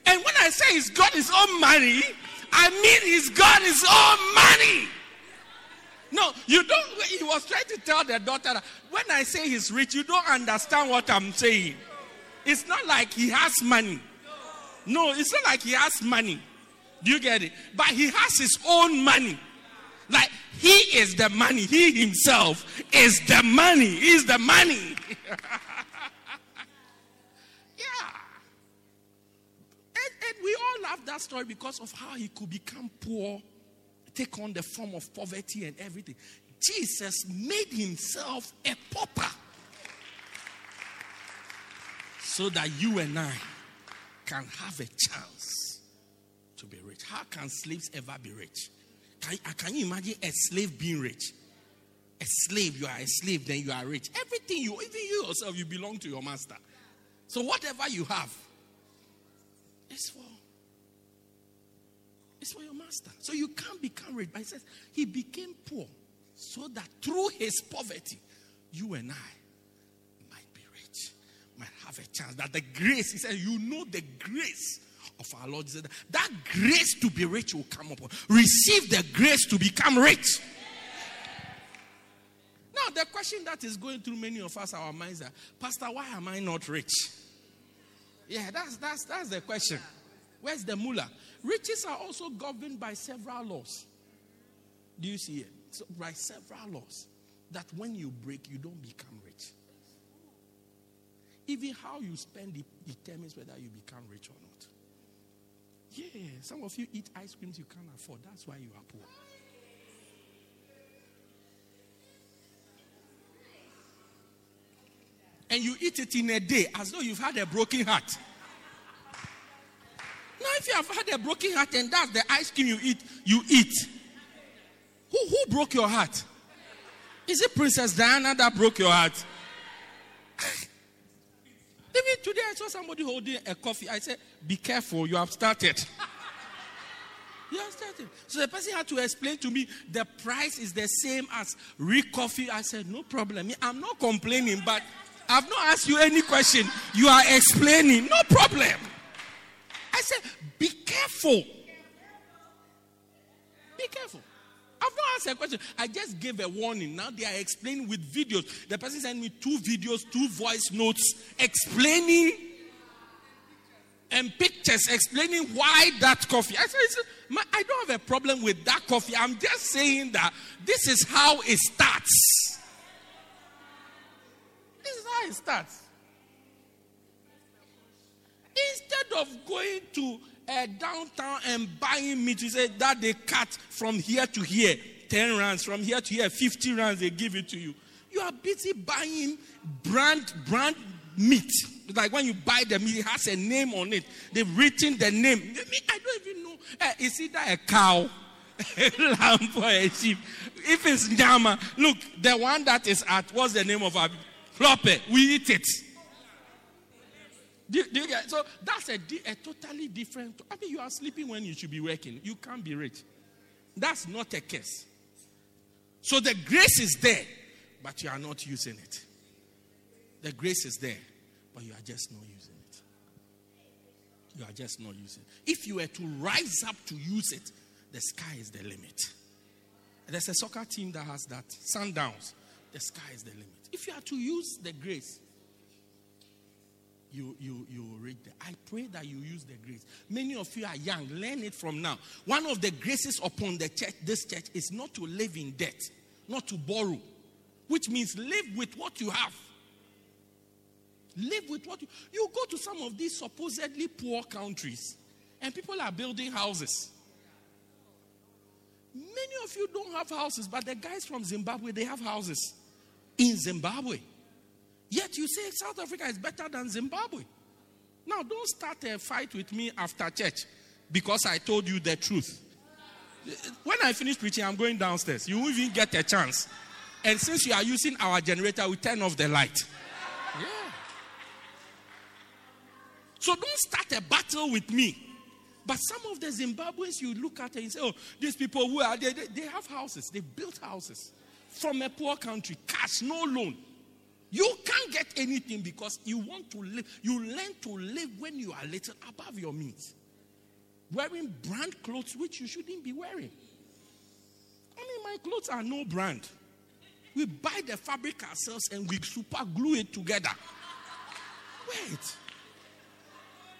[SPEAKER 1] And when I say he's got his own money, I mean he's got his own money. No, you don't. He was trying to tell the daughter that when I say he's rich, you don't understand what I'm saying. It's not like he has money. No, it's not like he has money. Do you get it? But he has his own money. Like he is the money. He himself is the money. He's the money. *laughs* yeah. And, and we all love that story because of how he could become poor take on the form of poverty and everything. Jesus made himself a pauper so that you and I can have a chance to be rich. How can slaves ever be rich? Can, uh, can you imagine a slave being rich? A slave, you are a slave, then you are rich. Everything you, even you yourself, you belong to your master. So whatever you have is for it's for your master. So you can't become rich. But he says he became poor so that through his poverty, you and I might be rich, might have a chance. That the grace, he said, you know the grace of our Lord. Said, that grace to be rich will come upon. Receive the grace to become rich. Now, the question that is going through many of us, our minds are, Pastor, why am I not rich? Yeah, that's that's that's the question. Where's the mullah? Riches are also governed by several laws. Do you see it? by several laws that when you break, you don't become rich. Even how you spend determines whether you become rich or not. Yeah, some of you eat ice creams you can't afford. That's why you are poor. And you eat it in a day as though you've had a broken heart. Now, if you have had a broken heart and that's the ice cream you eat, you eat. Who, who broke your heart? Is it Princess Diana that broke your heart? *laughs* Even today, I saw somebody holding a coffee. I said, Be careful, you have started. *laughs* you have started. So the person had to explain to me the price is the same as Ricoffy. I said, No problem. I'm not complaining, but I've not asked you any question. You are explaining. No problem. I said, Be careful. Be careful. I've not asked a question. I just gave a warning. Now they are explaining with videos. The person sent me two videos, two voice notes explaining and pictures explaining why that coffee. I said, I don't have a problem with that coffee. I'm just saying that this is how it starts. This is how it starts. Instead of going to uh, downtown and buying meat, you say that they cut from here to here, 10 rands, from here to here, 50 rands, they give it to you. You are busy buying brand, brand meat. Like when you buy the meat, it has a name on it. They've written the name. I don't even know. Uh, is it a cow, *laughs* a lamb, or a sheep? If it's nyama, look, the one that is at, what's the name of our floppe? We eat it. Do, do you get, so that's a, a totally different. I mean, you are sleeping when you should be working. You can't be rich. That's not a case. So the grace is there, but you are not using it. The grace is there, but you are just not using it. You are just not using it. If you were to rise up to use it, the sky is the limit. There's a soccer team that has that. Sundowns. The sky is the limit. If you are to use the grace, you, you, you read that. I pray that you use the grace. Many of you are young. Learn it from now. One of the graces upon the church, this church, is not to live in debt, not to borrow, which means live with what you have. Live with what you you go to some of these supposedly poor countries and people are building houses. Many of you don't have houses, but the guys from Zimbabwe they have houses in Zimbabwe. Yet you say South Africa is better than Zimbabwe. Now, don't start a fight with me after church because I told you the truth. When I finish preaching, I'm going downstairs. You won't even get a chance. And since you are using our generator, we turn off the light. Yeah. So don't start a battle with me. But some of the Zimbabweans you look at and say, oh, these people who are they, they have houses, they built houses from a poor country, cash, no loan. You can't get anything because you want to live. You learn to live when you are little above your means. Wearing brand clothes which you shouldn't be wearing. I mean, my clothes are no brand. We buy the fabric ourselves and we super glue it together. Wait.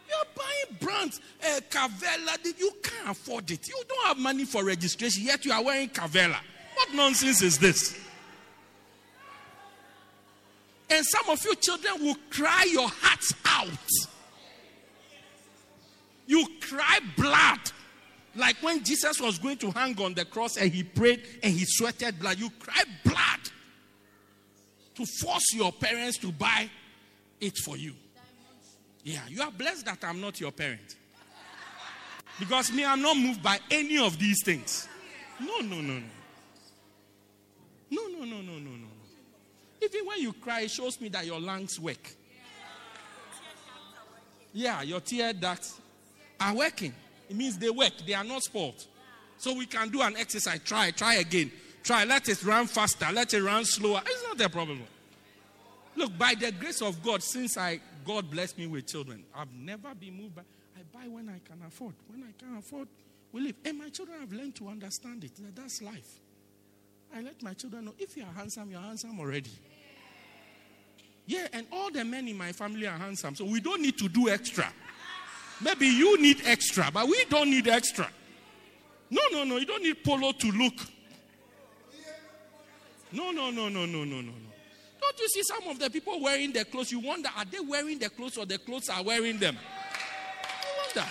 [SPEAKER 1] You're buying brands, uh, Carvela, you can't afford it. You don't have money for registration, yet you are wearing Carvela. What nonsense is this? And some of you children will cry your hearts out. You cry blood. Like when Jesus was going to hang on the cross and he prayed and he sweated blood. You cry blood to force your parents to buy it for you. Yeah, you are blessed that I'm not your parent. Because me, I'm not moved by any of these things. No, no, no, no. No, no, no, no, no, no. Even when you cry, it shows me that your lungs work. Yeah, your tear ducts are working. It means they work, they are not spoiled. So we can do an exercise. Try, try again. Try, let it run faster, let it run slower. It's not a problem. Look, by the grace of God, since I God blessed me with children, I've never been moved by I buy when I can afford. When I can afford, we live. And my children have learned to understand it. That's life. I let my children know if you are handsome, you're handsome already. Yeah, and all the men in my family are handsome, so we don't need to do extra. Maybe you need extra, but we don't need extra. No, no, no, you don't need polo to look. No, no, no, no, no, no, no, no. Don't you see some of the people wearing their clothes? You wonder, are they wearing their clothes or the clothes are wearing them? You wonder.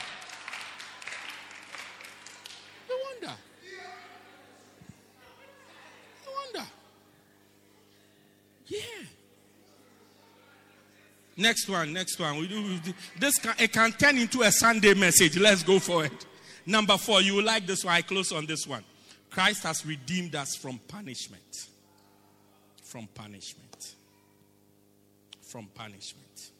[SPEAKER 1] You wonder. You wonder. Yeah. Next one, next one. We do, we do- this can, it can turn into a Sunday message. Let's go for it. Number four, you like this one. I close on this one. Christ has redeemed us from punishment. From punishment. From punishment.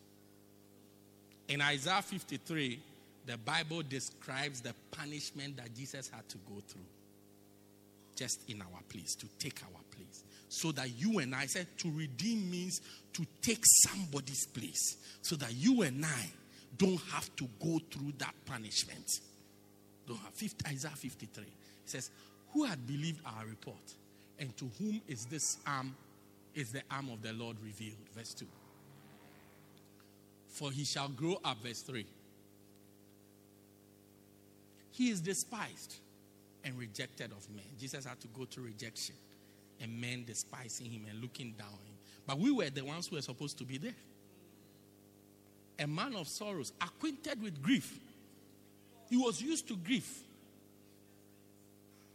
[SPEAKER 1] In Isaiah 53, the Bible describes the punishment that Jesus had to go through just in our place, to take our place. So that you and I said to redeem means to take somebody's place. So that you and I don't have to go through that punishment. Don't have 50, Isaiah 53. It says, Who had believed our report? And to whom is this arm, is the arm of the Lord revealed? Verse 2. For he shall grow up, verse 3. He is despised and rejected of men. Jesus had to go through rejection and men despising him and looking down. But we were the ones who were supposed to be there. A man of sorrows, acquainted with grief. He was used to grief.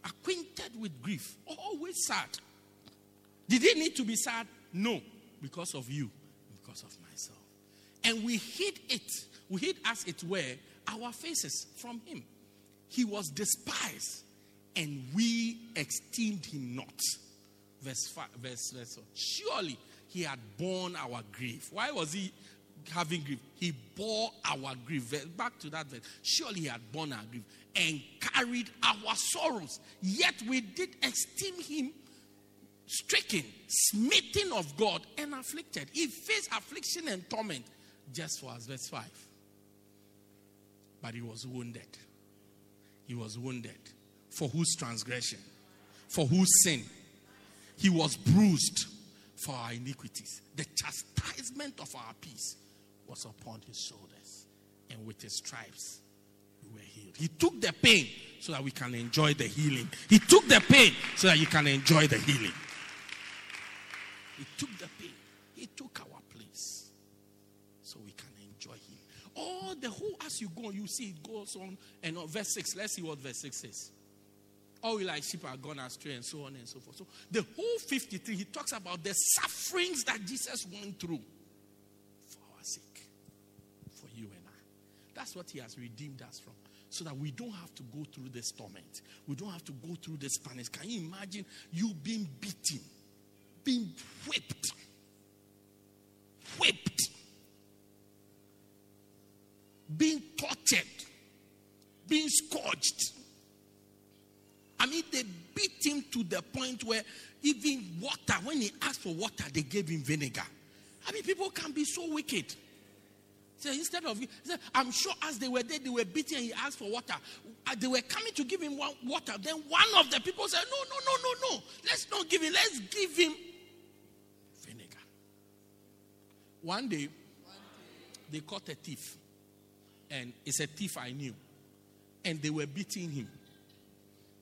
[SPEAKER 1] Acquainted with grief. Always sad. Did he need to be sad? No. Because of you. Because of myself. And we hid it. We hid as it were our faces from him. He was despised and we esteemed him not. Verse 5, verse, verse 4. Surely he had borne our grief. Why was he having grief? He bore our grief. Back to that verse. Surely he had borne our grief and carried our sorrows. Yet we did esteem him stricken, smitten of God, and afflicted. He faced affliction and torment just for us. Verse 5. But he was wounded. He was wounded. For whose transgression? For whose sin? He was bruised for our iniquities. The chastisement of our peace was upon his shoulders. And with his stripes, we were healed. He took the pain so that we can enjoy the healing. He took the pain so that you can enjoy the healing. He took the pain. He took our place so we can enjoy him. All the whole, as you go, you see it goes on and on. Verse 6, let's see what verse 6 says. All we like sheep are gone astray and so on and so forth. So the whole 53, he talks about the sufferings that Jesus went through for our sake, for you and I. That's what he has redeemed us from. So that we don't have to go through this torment. We don't have to go through this punish. Can you imagine you being beaten, being whipped? Whipped being tortured, being scourged. I mean, they beat him to the point where even water, when he asked for water, they gave him vinegar. I mean, people can be so wicked. So instead of, I'm sure as they were there, they were beating and he asked for water. Uh, They were coming to give him water. Then one of the people said, No, no, no, no, no. Let's not give him, let's give him vinegar. One day, they caught a thief and it's a thief I knew. And they were beating him.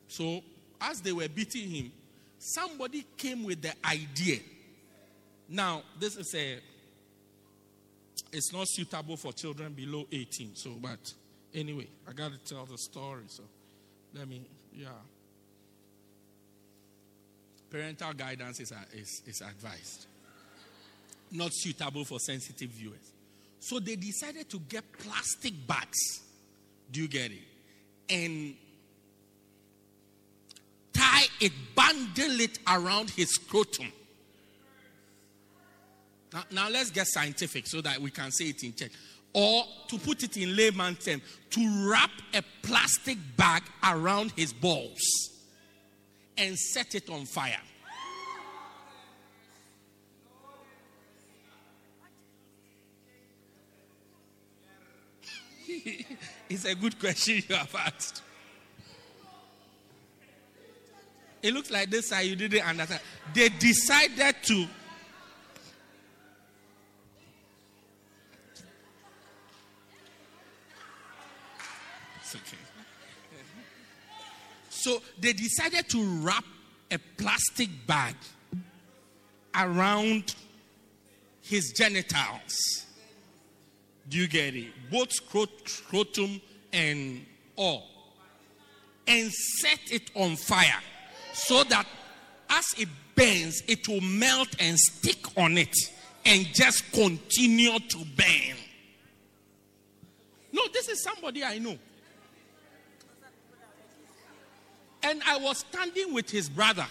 [SPEAKER 1] So, as they were beating him, somebody came with the idea. Now, this is a it's not suitable for children below 18. So, but anyway, I got to tell the story. So, let me, yeah. Parental guidance is, is, is advised, not suitable for sensitive viewers. So they decided to get plastic bags. Do you get it? And tie it, bundle it around his scrotum. Now, now let's get scientific so that we can say it in church. Or to put it in layman terms, to wrap a plastic bag around his balls and set it on fire. *laughs* it's a good question you have asked. It looks like this side you didn't understand. They decided to. It's okay. So they decided to wrap a plastic bag around his genitals. Do you get it? Both scrotum and all. And set it on fire so that as it burns, it will melt and stick on it and just continue to burn. No, this is somebody I know. And I was standing with his brother.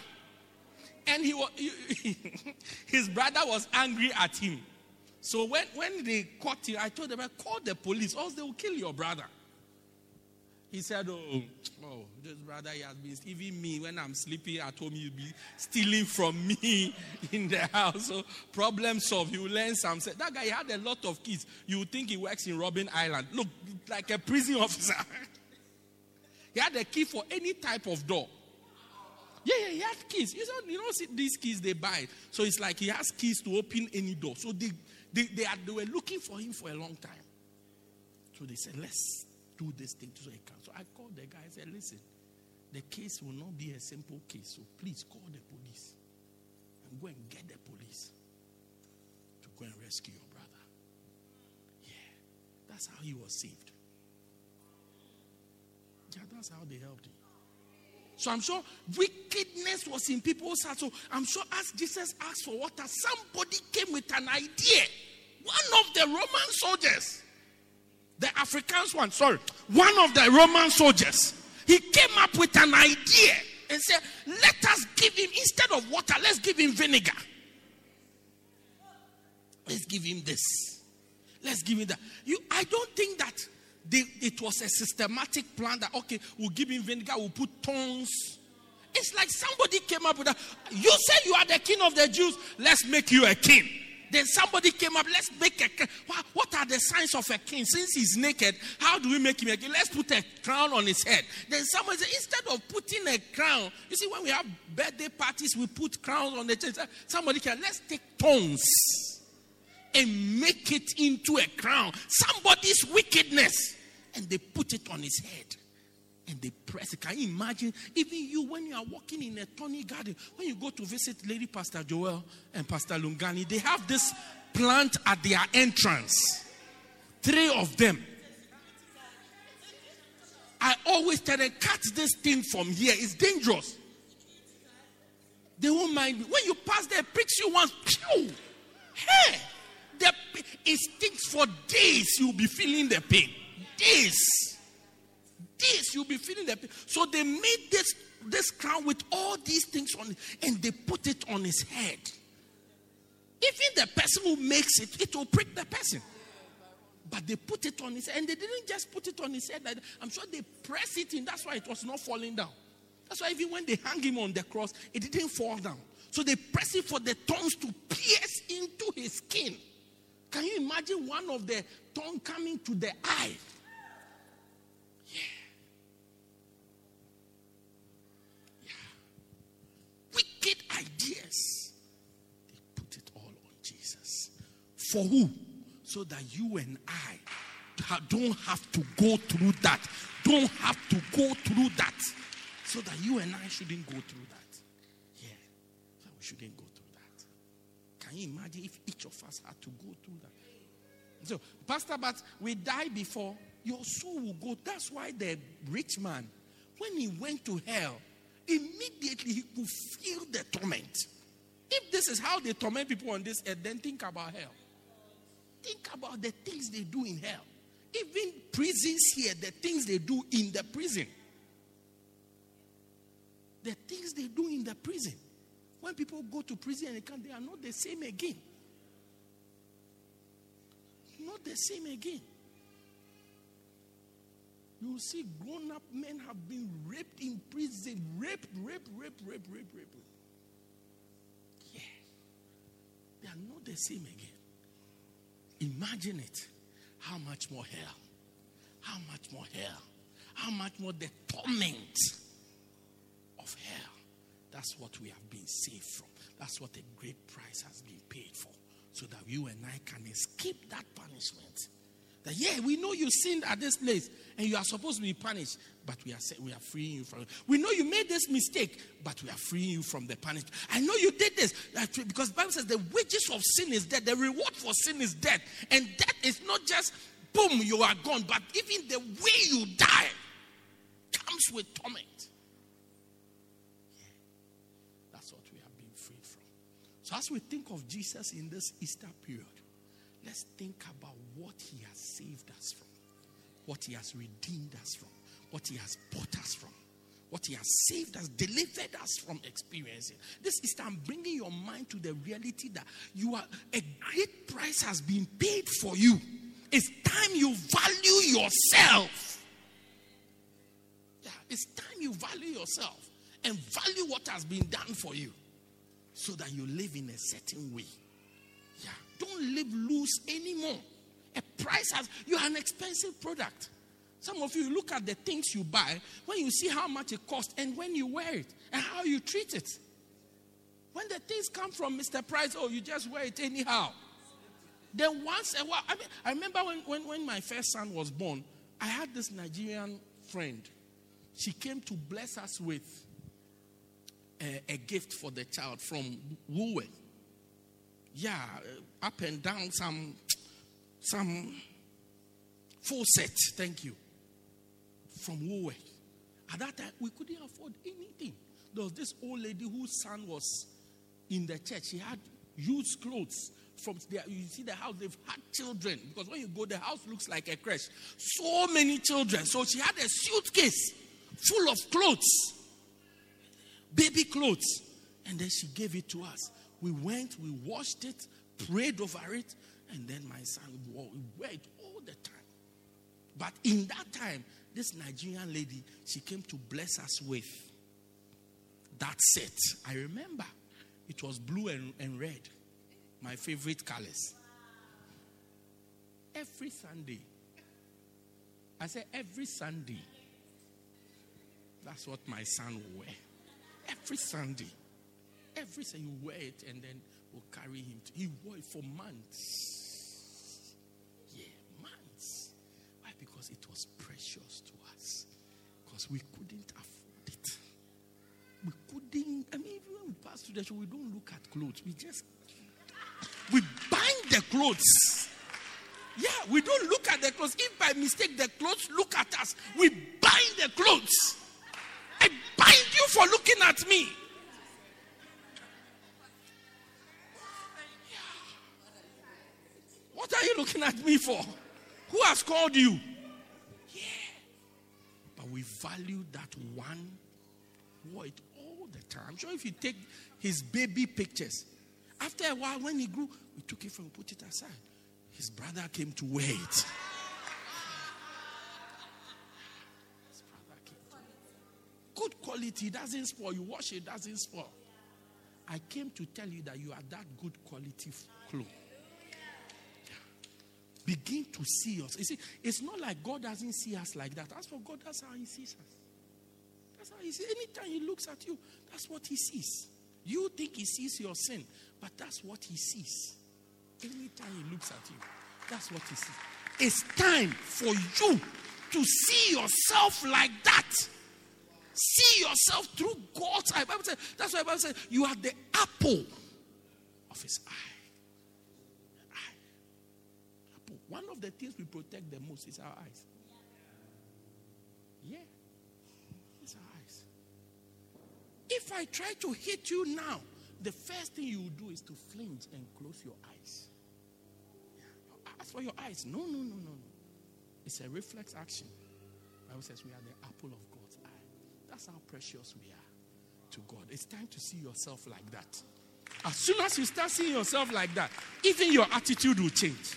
[SPEAKER 1] And he was, *laughs* his brother was angry at him. So when, when they caught him, I told them, I call the police, or else they will kill your brother. He said, Oh, oh, this brother he has been even me when I'm sleeping at home, he'll be stealing from me *laughs* in the house. So problem solved. Will learn something. That guy had a lot of keys. You would think he works in Robben Island. Look, like a prison *laughs* officer. he had a key for any type of door. Yeah, yeah, he had keys. You know, you know these keys they buy. So it's like he has keys to open any door. So they, they, they, are, they were looking for him for a long time. So they said, let's do this thing so he can. So I called the guy. I said, listen, the case will not be a simple case. So please call the police and go and get the police to go and rescue your brother. Yeah, that's how he was saved. Yeah, that's how they helped him. So I'm sure wickedness was in people's hearts. So I'm sure as Jesus asked for water, somebody came with an idea. One of the Roman soldiers the Africans one, sorry, one of the Roman soldiers, he came up with an idea and said, Let us give him, instead of water, let's give him vinegar. Let's give him this. Let's give him that. You, I don't think that they, it was a systematic plan that, okay, we'll give him vinegar, we'll put tongues. It's like somebody came up with that. You say you are the king of the Jews, let's make you a king. Then somebody came up, let's make a what are the signs of a king? Since he's naked, how do we make him a king? Let's put a crown on his head. Then somebody said, instead of putting a crown, you see, when we have birthday parties, we put crowns on the church. Somebody can let's take tongues and make it into a crown. Somebody's wickedness. And they put it on his head and they press it. Can you imagine? Even you, when you are walking in a tiny garden, when you go to visit Lady Pastor Joel and Pastor Lungani, they have this plant at their entrance. Three of them. I always tell them, cut this thing from here. It's dangerous. They won't mind me. When you pass there, pricks you once. Pew! Hey! The, it stinks for days. You'll be feeling the pain. Days this, you'll be feeling pain. So they made this, this crown with all these things on it and they put it on his head. Even the person who makes it, it will prick the person. But they put it on his head, and they didn't just put it on his head. I'm sure they press it in. That's why it was not falling down. That's why even when they hang him on the cross, it didn't fall down. So they press it for the tongues to pierce into his skin. Can you imagine one of the tongue coming to the eye? Wicked ideas. They put it all on Jesus. For who? So that you and I don't have to go through that. Don't have to go through that. So that you and I shouldn't go through that. Yeah. So we shouldn't go through that. Can you imagine if each of us had to go through that? So, Pastor, but we die before your soul will go. That's why the rich man, when he went to hell, immediately he could feel the torment. If this is how they torment people on this earth, then think about hell. Think about the things they do in hell. Even prisons here, the things they do in the prison. The things they do in the prison. When people go to prison and they come, they are not the same again. Not the same again you see grown up men have been raped in prison. Rape, rape, rape, rape, rape, rape. Yeah. They are not the same again. Imagine it. How much more hell? How much more hell? How much more the torment of hell? That's what we have been saved from. That's what a great price has been paid for. So that you and I can escape that punishment That yeah, we know you sinned at this place and you are supposed to be punished, but we are we are freeing you from it. We know you made this mistake, but we are freeing you from the punishment. I know you did this because Bible says the wages of sin is death, the reward for sin is death, and death is not just boom you are gone, but even the way you die comes with torment. That's what we have been freed from. So as we think of Jesus in this Easter period, let's think about what he has saved us from, what he has redeemed us from, what he has bought us from, what he has saved us, delivered us from experiencing. This is I'm bringing your mind to the reality that you are a great price has been paid for you. It's time you value yourself. Yeah, it's time you value yourself and value what has been done for you so that you live in a certain way. Live loose anymore. A price has, you are an expensive product. Some of you look at the things you buy when you see how much it costs and when you wear it and how you treat it. When the things come from Mr. Price, oh, you just wear it anyhow. Then once a while, I mean, I remember when, when, when my first son was born, I had this Nigerian friend. She came to bless us with a, a gift for the child from Woolworth. Yeah, up and down some some full set. Thank you. From Woolworth. At that time, we couldn't afford anything. There was this old lady whose son was in the church. She had used clothes from there. You see the house, they've had children. Because when you go, the house looks like a crash. So many children. So she had a suitcase full of clothes, baby clothes. And then she gave it to us. We went, we washed it, prayed over it, and then my son wore it all the time. But in that time, this Nigerian lady, she came to bless us with that set. I remember it was blue and, and red, my favorite colors. Every Sunday, I said every Sunday, that's what my son will wear. Every Sunday. Every Sunday, you wear it and then we'll carry him. To, he it for months. Yeah, months. Why? Because it was precious to us. Because we couldn't afford it. We couldn't, I mean, even when we pass through the show, we don't look at clothes. We just, we bind the clothes. Yeah, we don't look at the clothes. If by mistake the clothes look at us, we bind the clothes. I bind you for looking at me. You looking at me for? Who has called you? Yeah. But we value that one word all the time. I'm sure if you take his baby pictures, after a while, when he grew, we took it from put it aside. His brother came to wear it. Good quality doesn't spoil. You wash it, doesn't spoil. I came to tell you that you are that good quality clothes. Begin to see us. You see, it's not like God doesn't see us like that. As for God, that's how He sees us. That's how He sees. Anytime He looks at you, that's what He sees. You think He sees your sin, but that's what He sees. Anytime He looks at you, that's what He sees. It's time for you to see yourself like that. See yourself through God's eye. Bible says, that's why Bible says you are the apple of His eye. One of the things we protect the most is our eyes. Yeah. It's our eyes. If I try to hit you now, the first thing you will do is to flinch and close your eyes. As for your eyes, no, no, no, no, no. It's a reflex action. Bible says we are the apple of God's eye. That's how precious we are to God. It's time to see yourself like that. As soon as you start seeing yourself like that, even your attitude will change.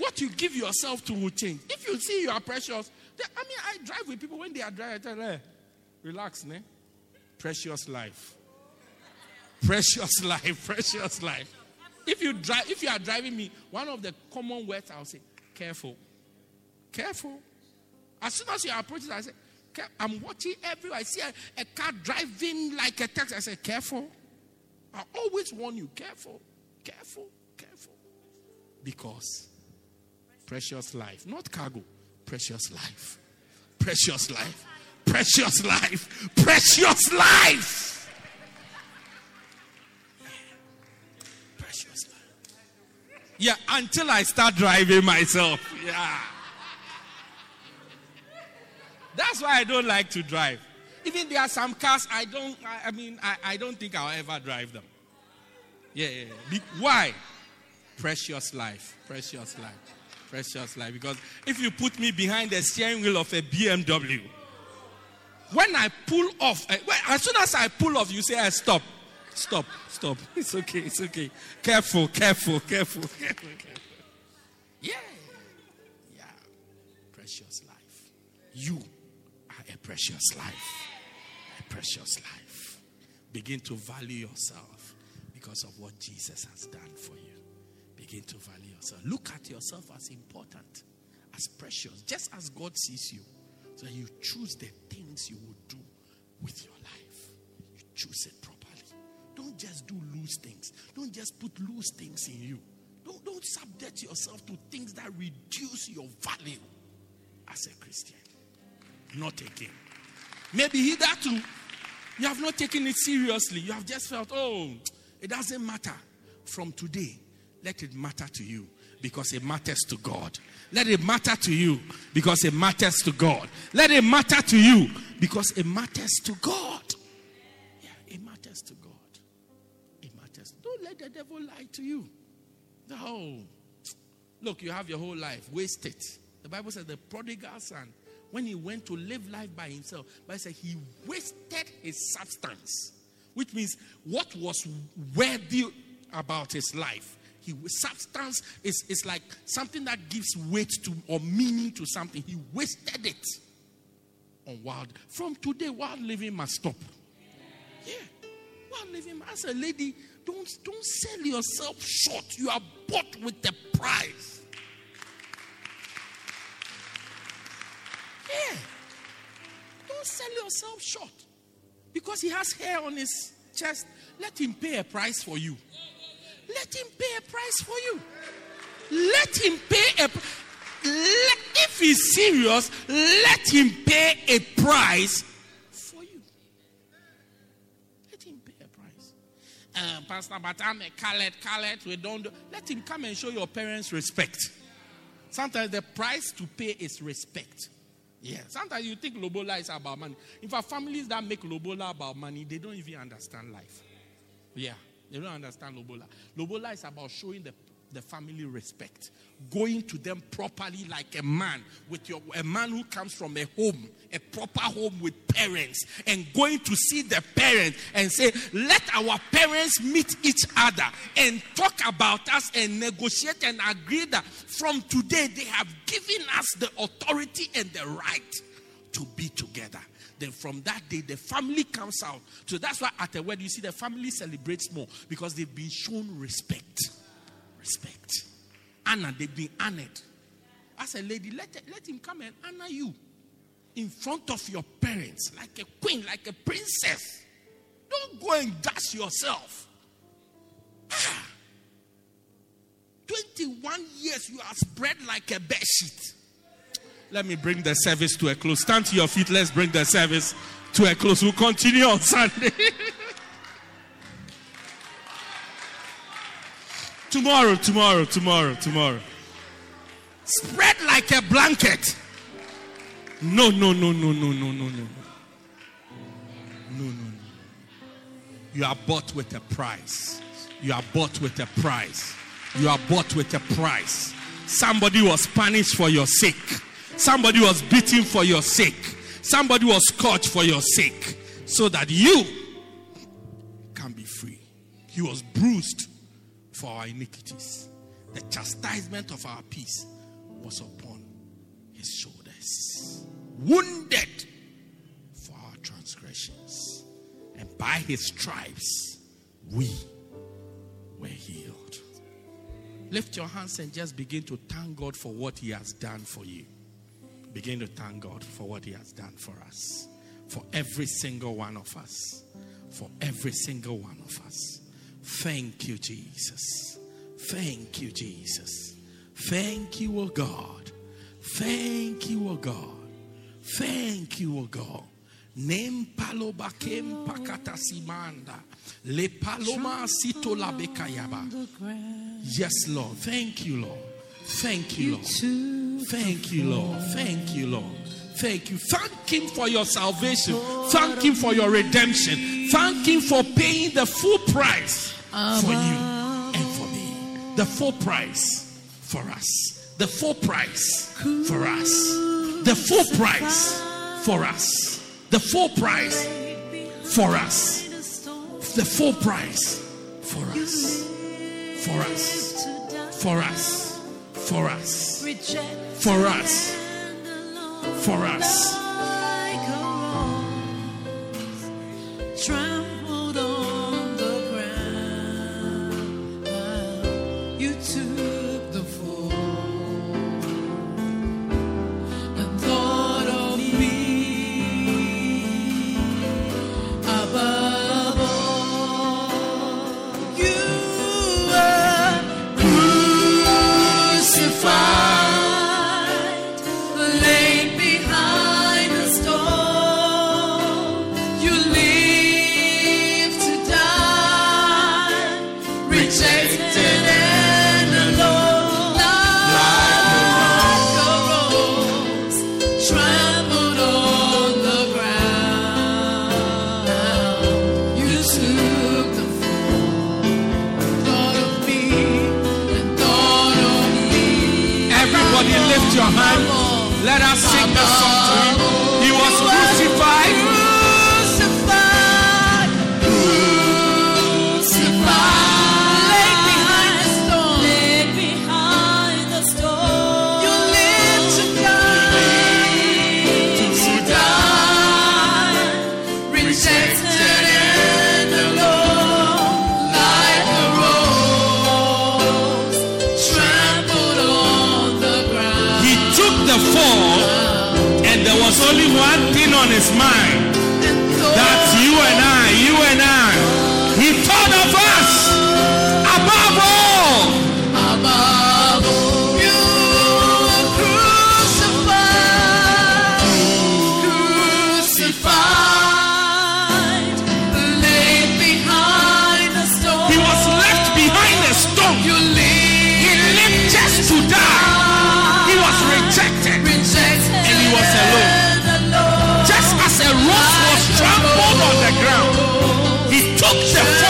[SPEAKER 1] What you give yourself to will change. If you see you are precious, then, I mean, I drive with people when they are driving. I tell them, eh, relax, ne? Precious life. Precious *laughs* life. Precious life. If you drive, if you are driving me, one of the common words I'll say, careful. Careful. As soon as you approach it, I say, I'm watching everywhere. I see a, a car driving like a taxi. I say, careful. I always warn you, careful, careful, careful. Because Precious life. Not cargo. Precious life. Precious life. Precious life. Precious life. Precious life. Yeah, until I start driving myself. Yeah. That's why I don't like to drive. Even there are some cars I don't, I, mean, I, I, don't think I'll ever drive them. Yeah, yeah, yeah. Why? Precious life. Precious life. Precious life. Because if you put me behind the steering wheel of a BMW, when I pull off, uh, as soon as I pull off, you say, I stop. Stop. Stop. *laughs* It's okay. It's okay. Careful, careful, careful, careful, *laughs* careful. Yeah. Yeah. Precious life. You are a precious life A precious life. Begin to value yourself because of what Jesus has done for you. Begin to value yourself. Look at yourself as important, as precious, just as God sees you. So you choose the things you will do with your life. You choose it properly. Don't just do loose things. Don't just put loose things in you. Don't, don't subject yourself to things that reduce your value as a Christian. Not again. Maybe he that too you have not taken it seriously. You have just felt, oh, it doesn't matter. From today, let it matter to you because it matters to God. Let it matter to you because it matters to God. Let it matter to you because it matters to God. Yeah, it matters to God. It matters. Don't let the devil lie to you. No. Look, you have your whole life. Waste it. The Bible says the prodigal son when he went to live life by himself. But said he wasted his substance, which means what was worthy about his life. He substance is, is like something that gives weight to or meaning to something. He wasted it on wild. From today, wild living must stop. Yeah. Wild living as a lady, don't don't sell yourself short. You are bought with the price. Yeah. Don't sell yourself short. Because he has hair on his chest, let him pay a price for you. Let him pay a price for you. Let him pay a let, if he's serious, let him pay a price for you. Let him pay a price. Uh, Pastor, but I'm a colored, colored. We don't. Do, let him come and show your parents respect. Sometimes the price to pay is respect. Yeah. Sometimes you think Lobola is about money. In fact, families that make Lobola about money, they don't even understand life. Yeah. They don't understand Lobola. Lobola is about showing the, the family respect. Going to them properly like a man, with your a man who comes from a home, a proper home with parents, and going to see the parents and say, Let our parents meet each other and talk about us and negotiate and agree that from today they have given us the authority and the right to be together then from that day the family comes out so that's why at a wedding you see the family celebrates more because they've been shown respect respect Anna, they've been honored. As a lady, let, let him come and honor you in front of your parents like a queen, like a princess. Don't go and dash yourself. Ah. 21 years you are spread like a bed sheet. Let me bring the service to a close. Stand to your feet. Let's bring the service to a close. We'll continue on Sunday. *laughs* Tomorrow, tomorrow, tomorrow, tomorrow. Spread like a blanket. No, no, no, no, no, no, no, no. No, no, no. You are bought with a price. You are bought with a price. You are bought with a price. Somebody was punished for your sake. Somebody was beaten for your sake. Somebody was scorched for your sake. So that you can be free. He was bruised for our iniquities. The chastisement of our peace was upon his shoulders. Wounded for our transgressions. And by his stripes, we were healed. Lift your hands and just begin to thank God for what he has done for you. Begin to thank God for what he has done for us. For every single one of us. For every single one of us. Thank you, Jesus. Thank you, Jesus. Thank you, O God. Thank you, O God. Thank you, O God. Nem paloba kem pakata simanda. Le paloma sito la bekayaba. Yes, Lord. Thank you, Lord. Thank you, Lord. Thank you, Lord. Thank you, Lord. Thank you. Thank Him for your salvation. Thank Him for your redemption. Thank Him for paying the full price for you and for me. The full price for us. The full price for us. The full price for us. The full price for us. The full price for us. For us. For us. For us. For us. For us.
[SPEAKER 3] Trampled the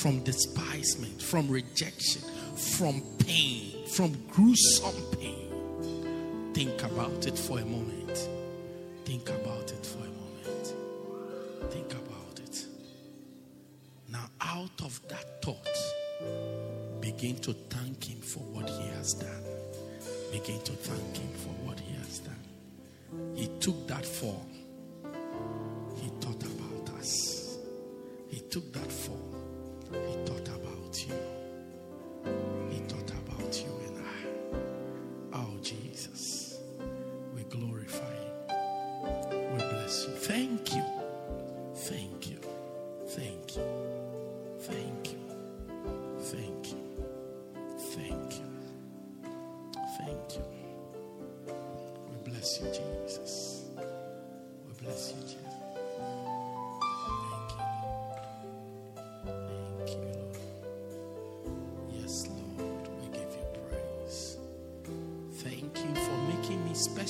[SPEAKER 1] from despisement, from rejection, from pain, from gruesome pain. Think about it for a moment. Think about it for a moment. Think about it. Now, out of that thought, begin to thank Him for what He has done. Begin to thank Him for what He has done. He took that form. He thought about us. He took that fall. He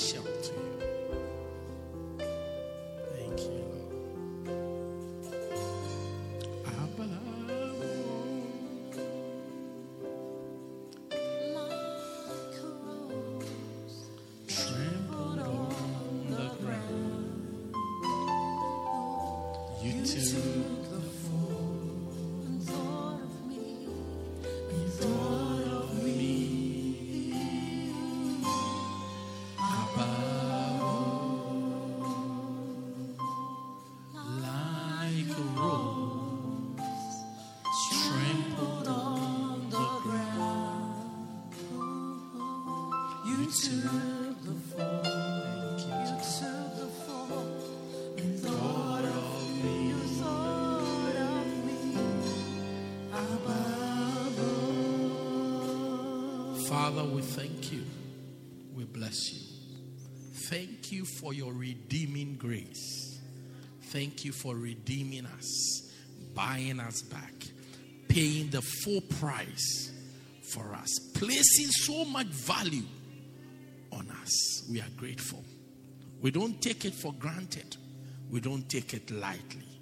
[SPEAKER 1] special Father, we thank you. We bless you. Thank you for your redeeming grace. Thank you for redeeming us, buying us back, paying the full price for us, placing so much value on us. We are grateful. We don't take it for granted, we don't take it lightly.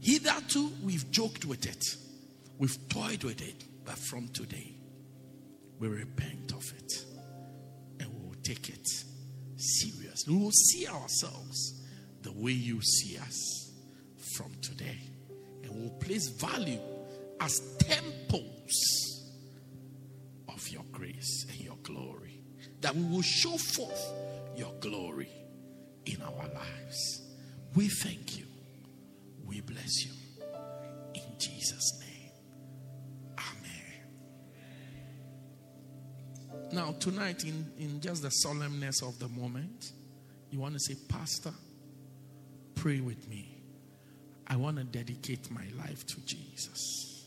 [SPEAKER 1] Hitherto, we've joked with it, we've toyed with it, but from today, we repent of it and we will take it serious. We will see ourselves the way you see us from today. And we will place value as temples of your grace and your glory. That we will show forth your glory in our lives. We thank you. We bless you. In Jesus' name. Now, tonight, in, in just the solemnness of the moment, you want to say, Pastor, pray with me. I want to dedicate my life to Jesus.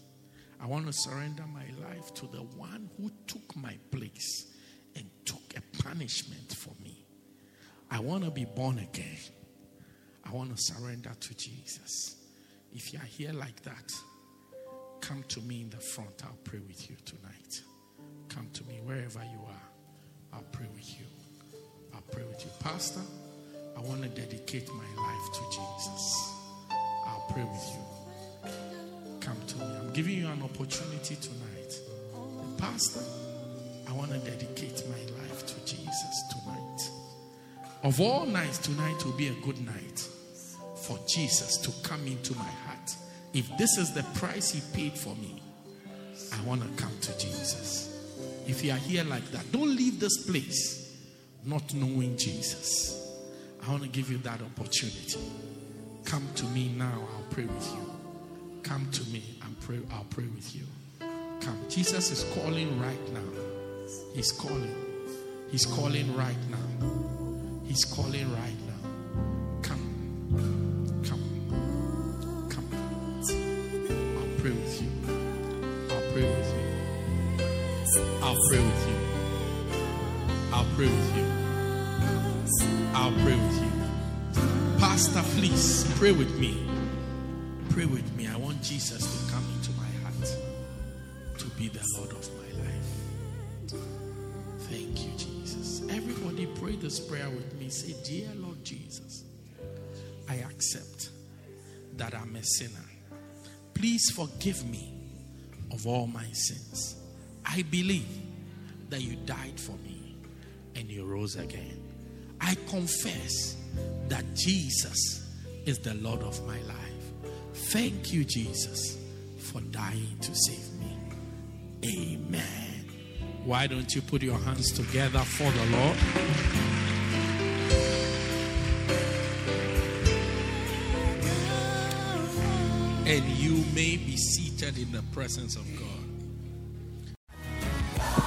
[SPEAKER 1] I want to surrender my life to the one who took my place and took a punishment for me. I want to be born again. I want to surrender to Jesus. If you are here like that, come to me in the front. I'll pray with you tonight. Come to me wherever you are. I'll pray with you. I'll pray with you. Pastor, I want to dedicate my life to Jesus. I'll pray with you. Come to me. I'm giving you an opportunity tonight. Pastor, I want to dedicate my life to Jesus tonight. Of all nights, tonight will be a good night for Jesus to come into my heart. If this is the price he paid for me, I want to come to Jesus. If you are here like that, don't leave this place not knowing Jesus. I want to give you that opportunity. Come to me now, I'll pray with you. Come to me and pray, I'll pray with you. Come. Jesus is calling right now. He's calling. He's calling right now. He's calling right pray with you. I'll pray with you. Pastor, please pray with me. Pray with me. I want Jesus to come into my heart to be the Lord of my life. Thank you, Jesus. Everybody pray this prayer with me. Say, Dear Lord Jesus, I accept that I'm a sinner. Please forgive me of all my sins. I believe that you died for me and you rose again. I confess that Jesus is the Lord of my life. Thank you, Jesus, for dying to save me. Amen. Why don't you put your hands together for the Lord? And you may be seated in the presence of God.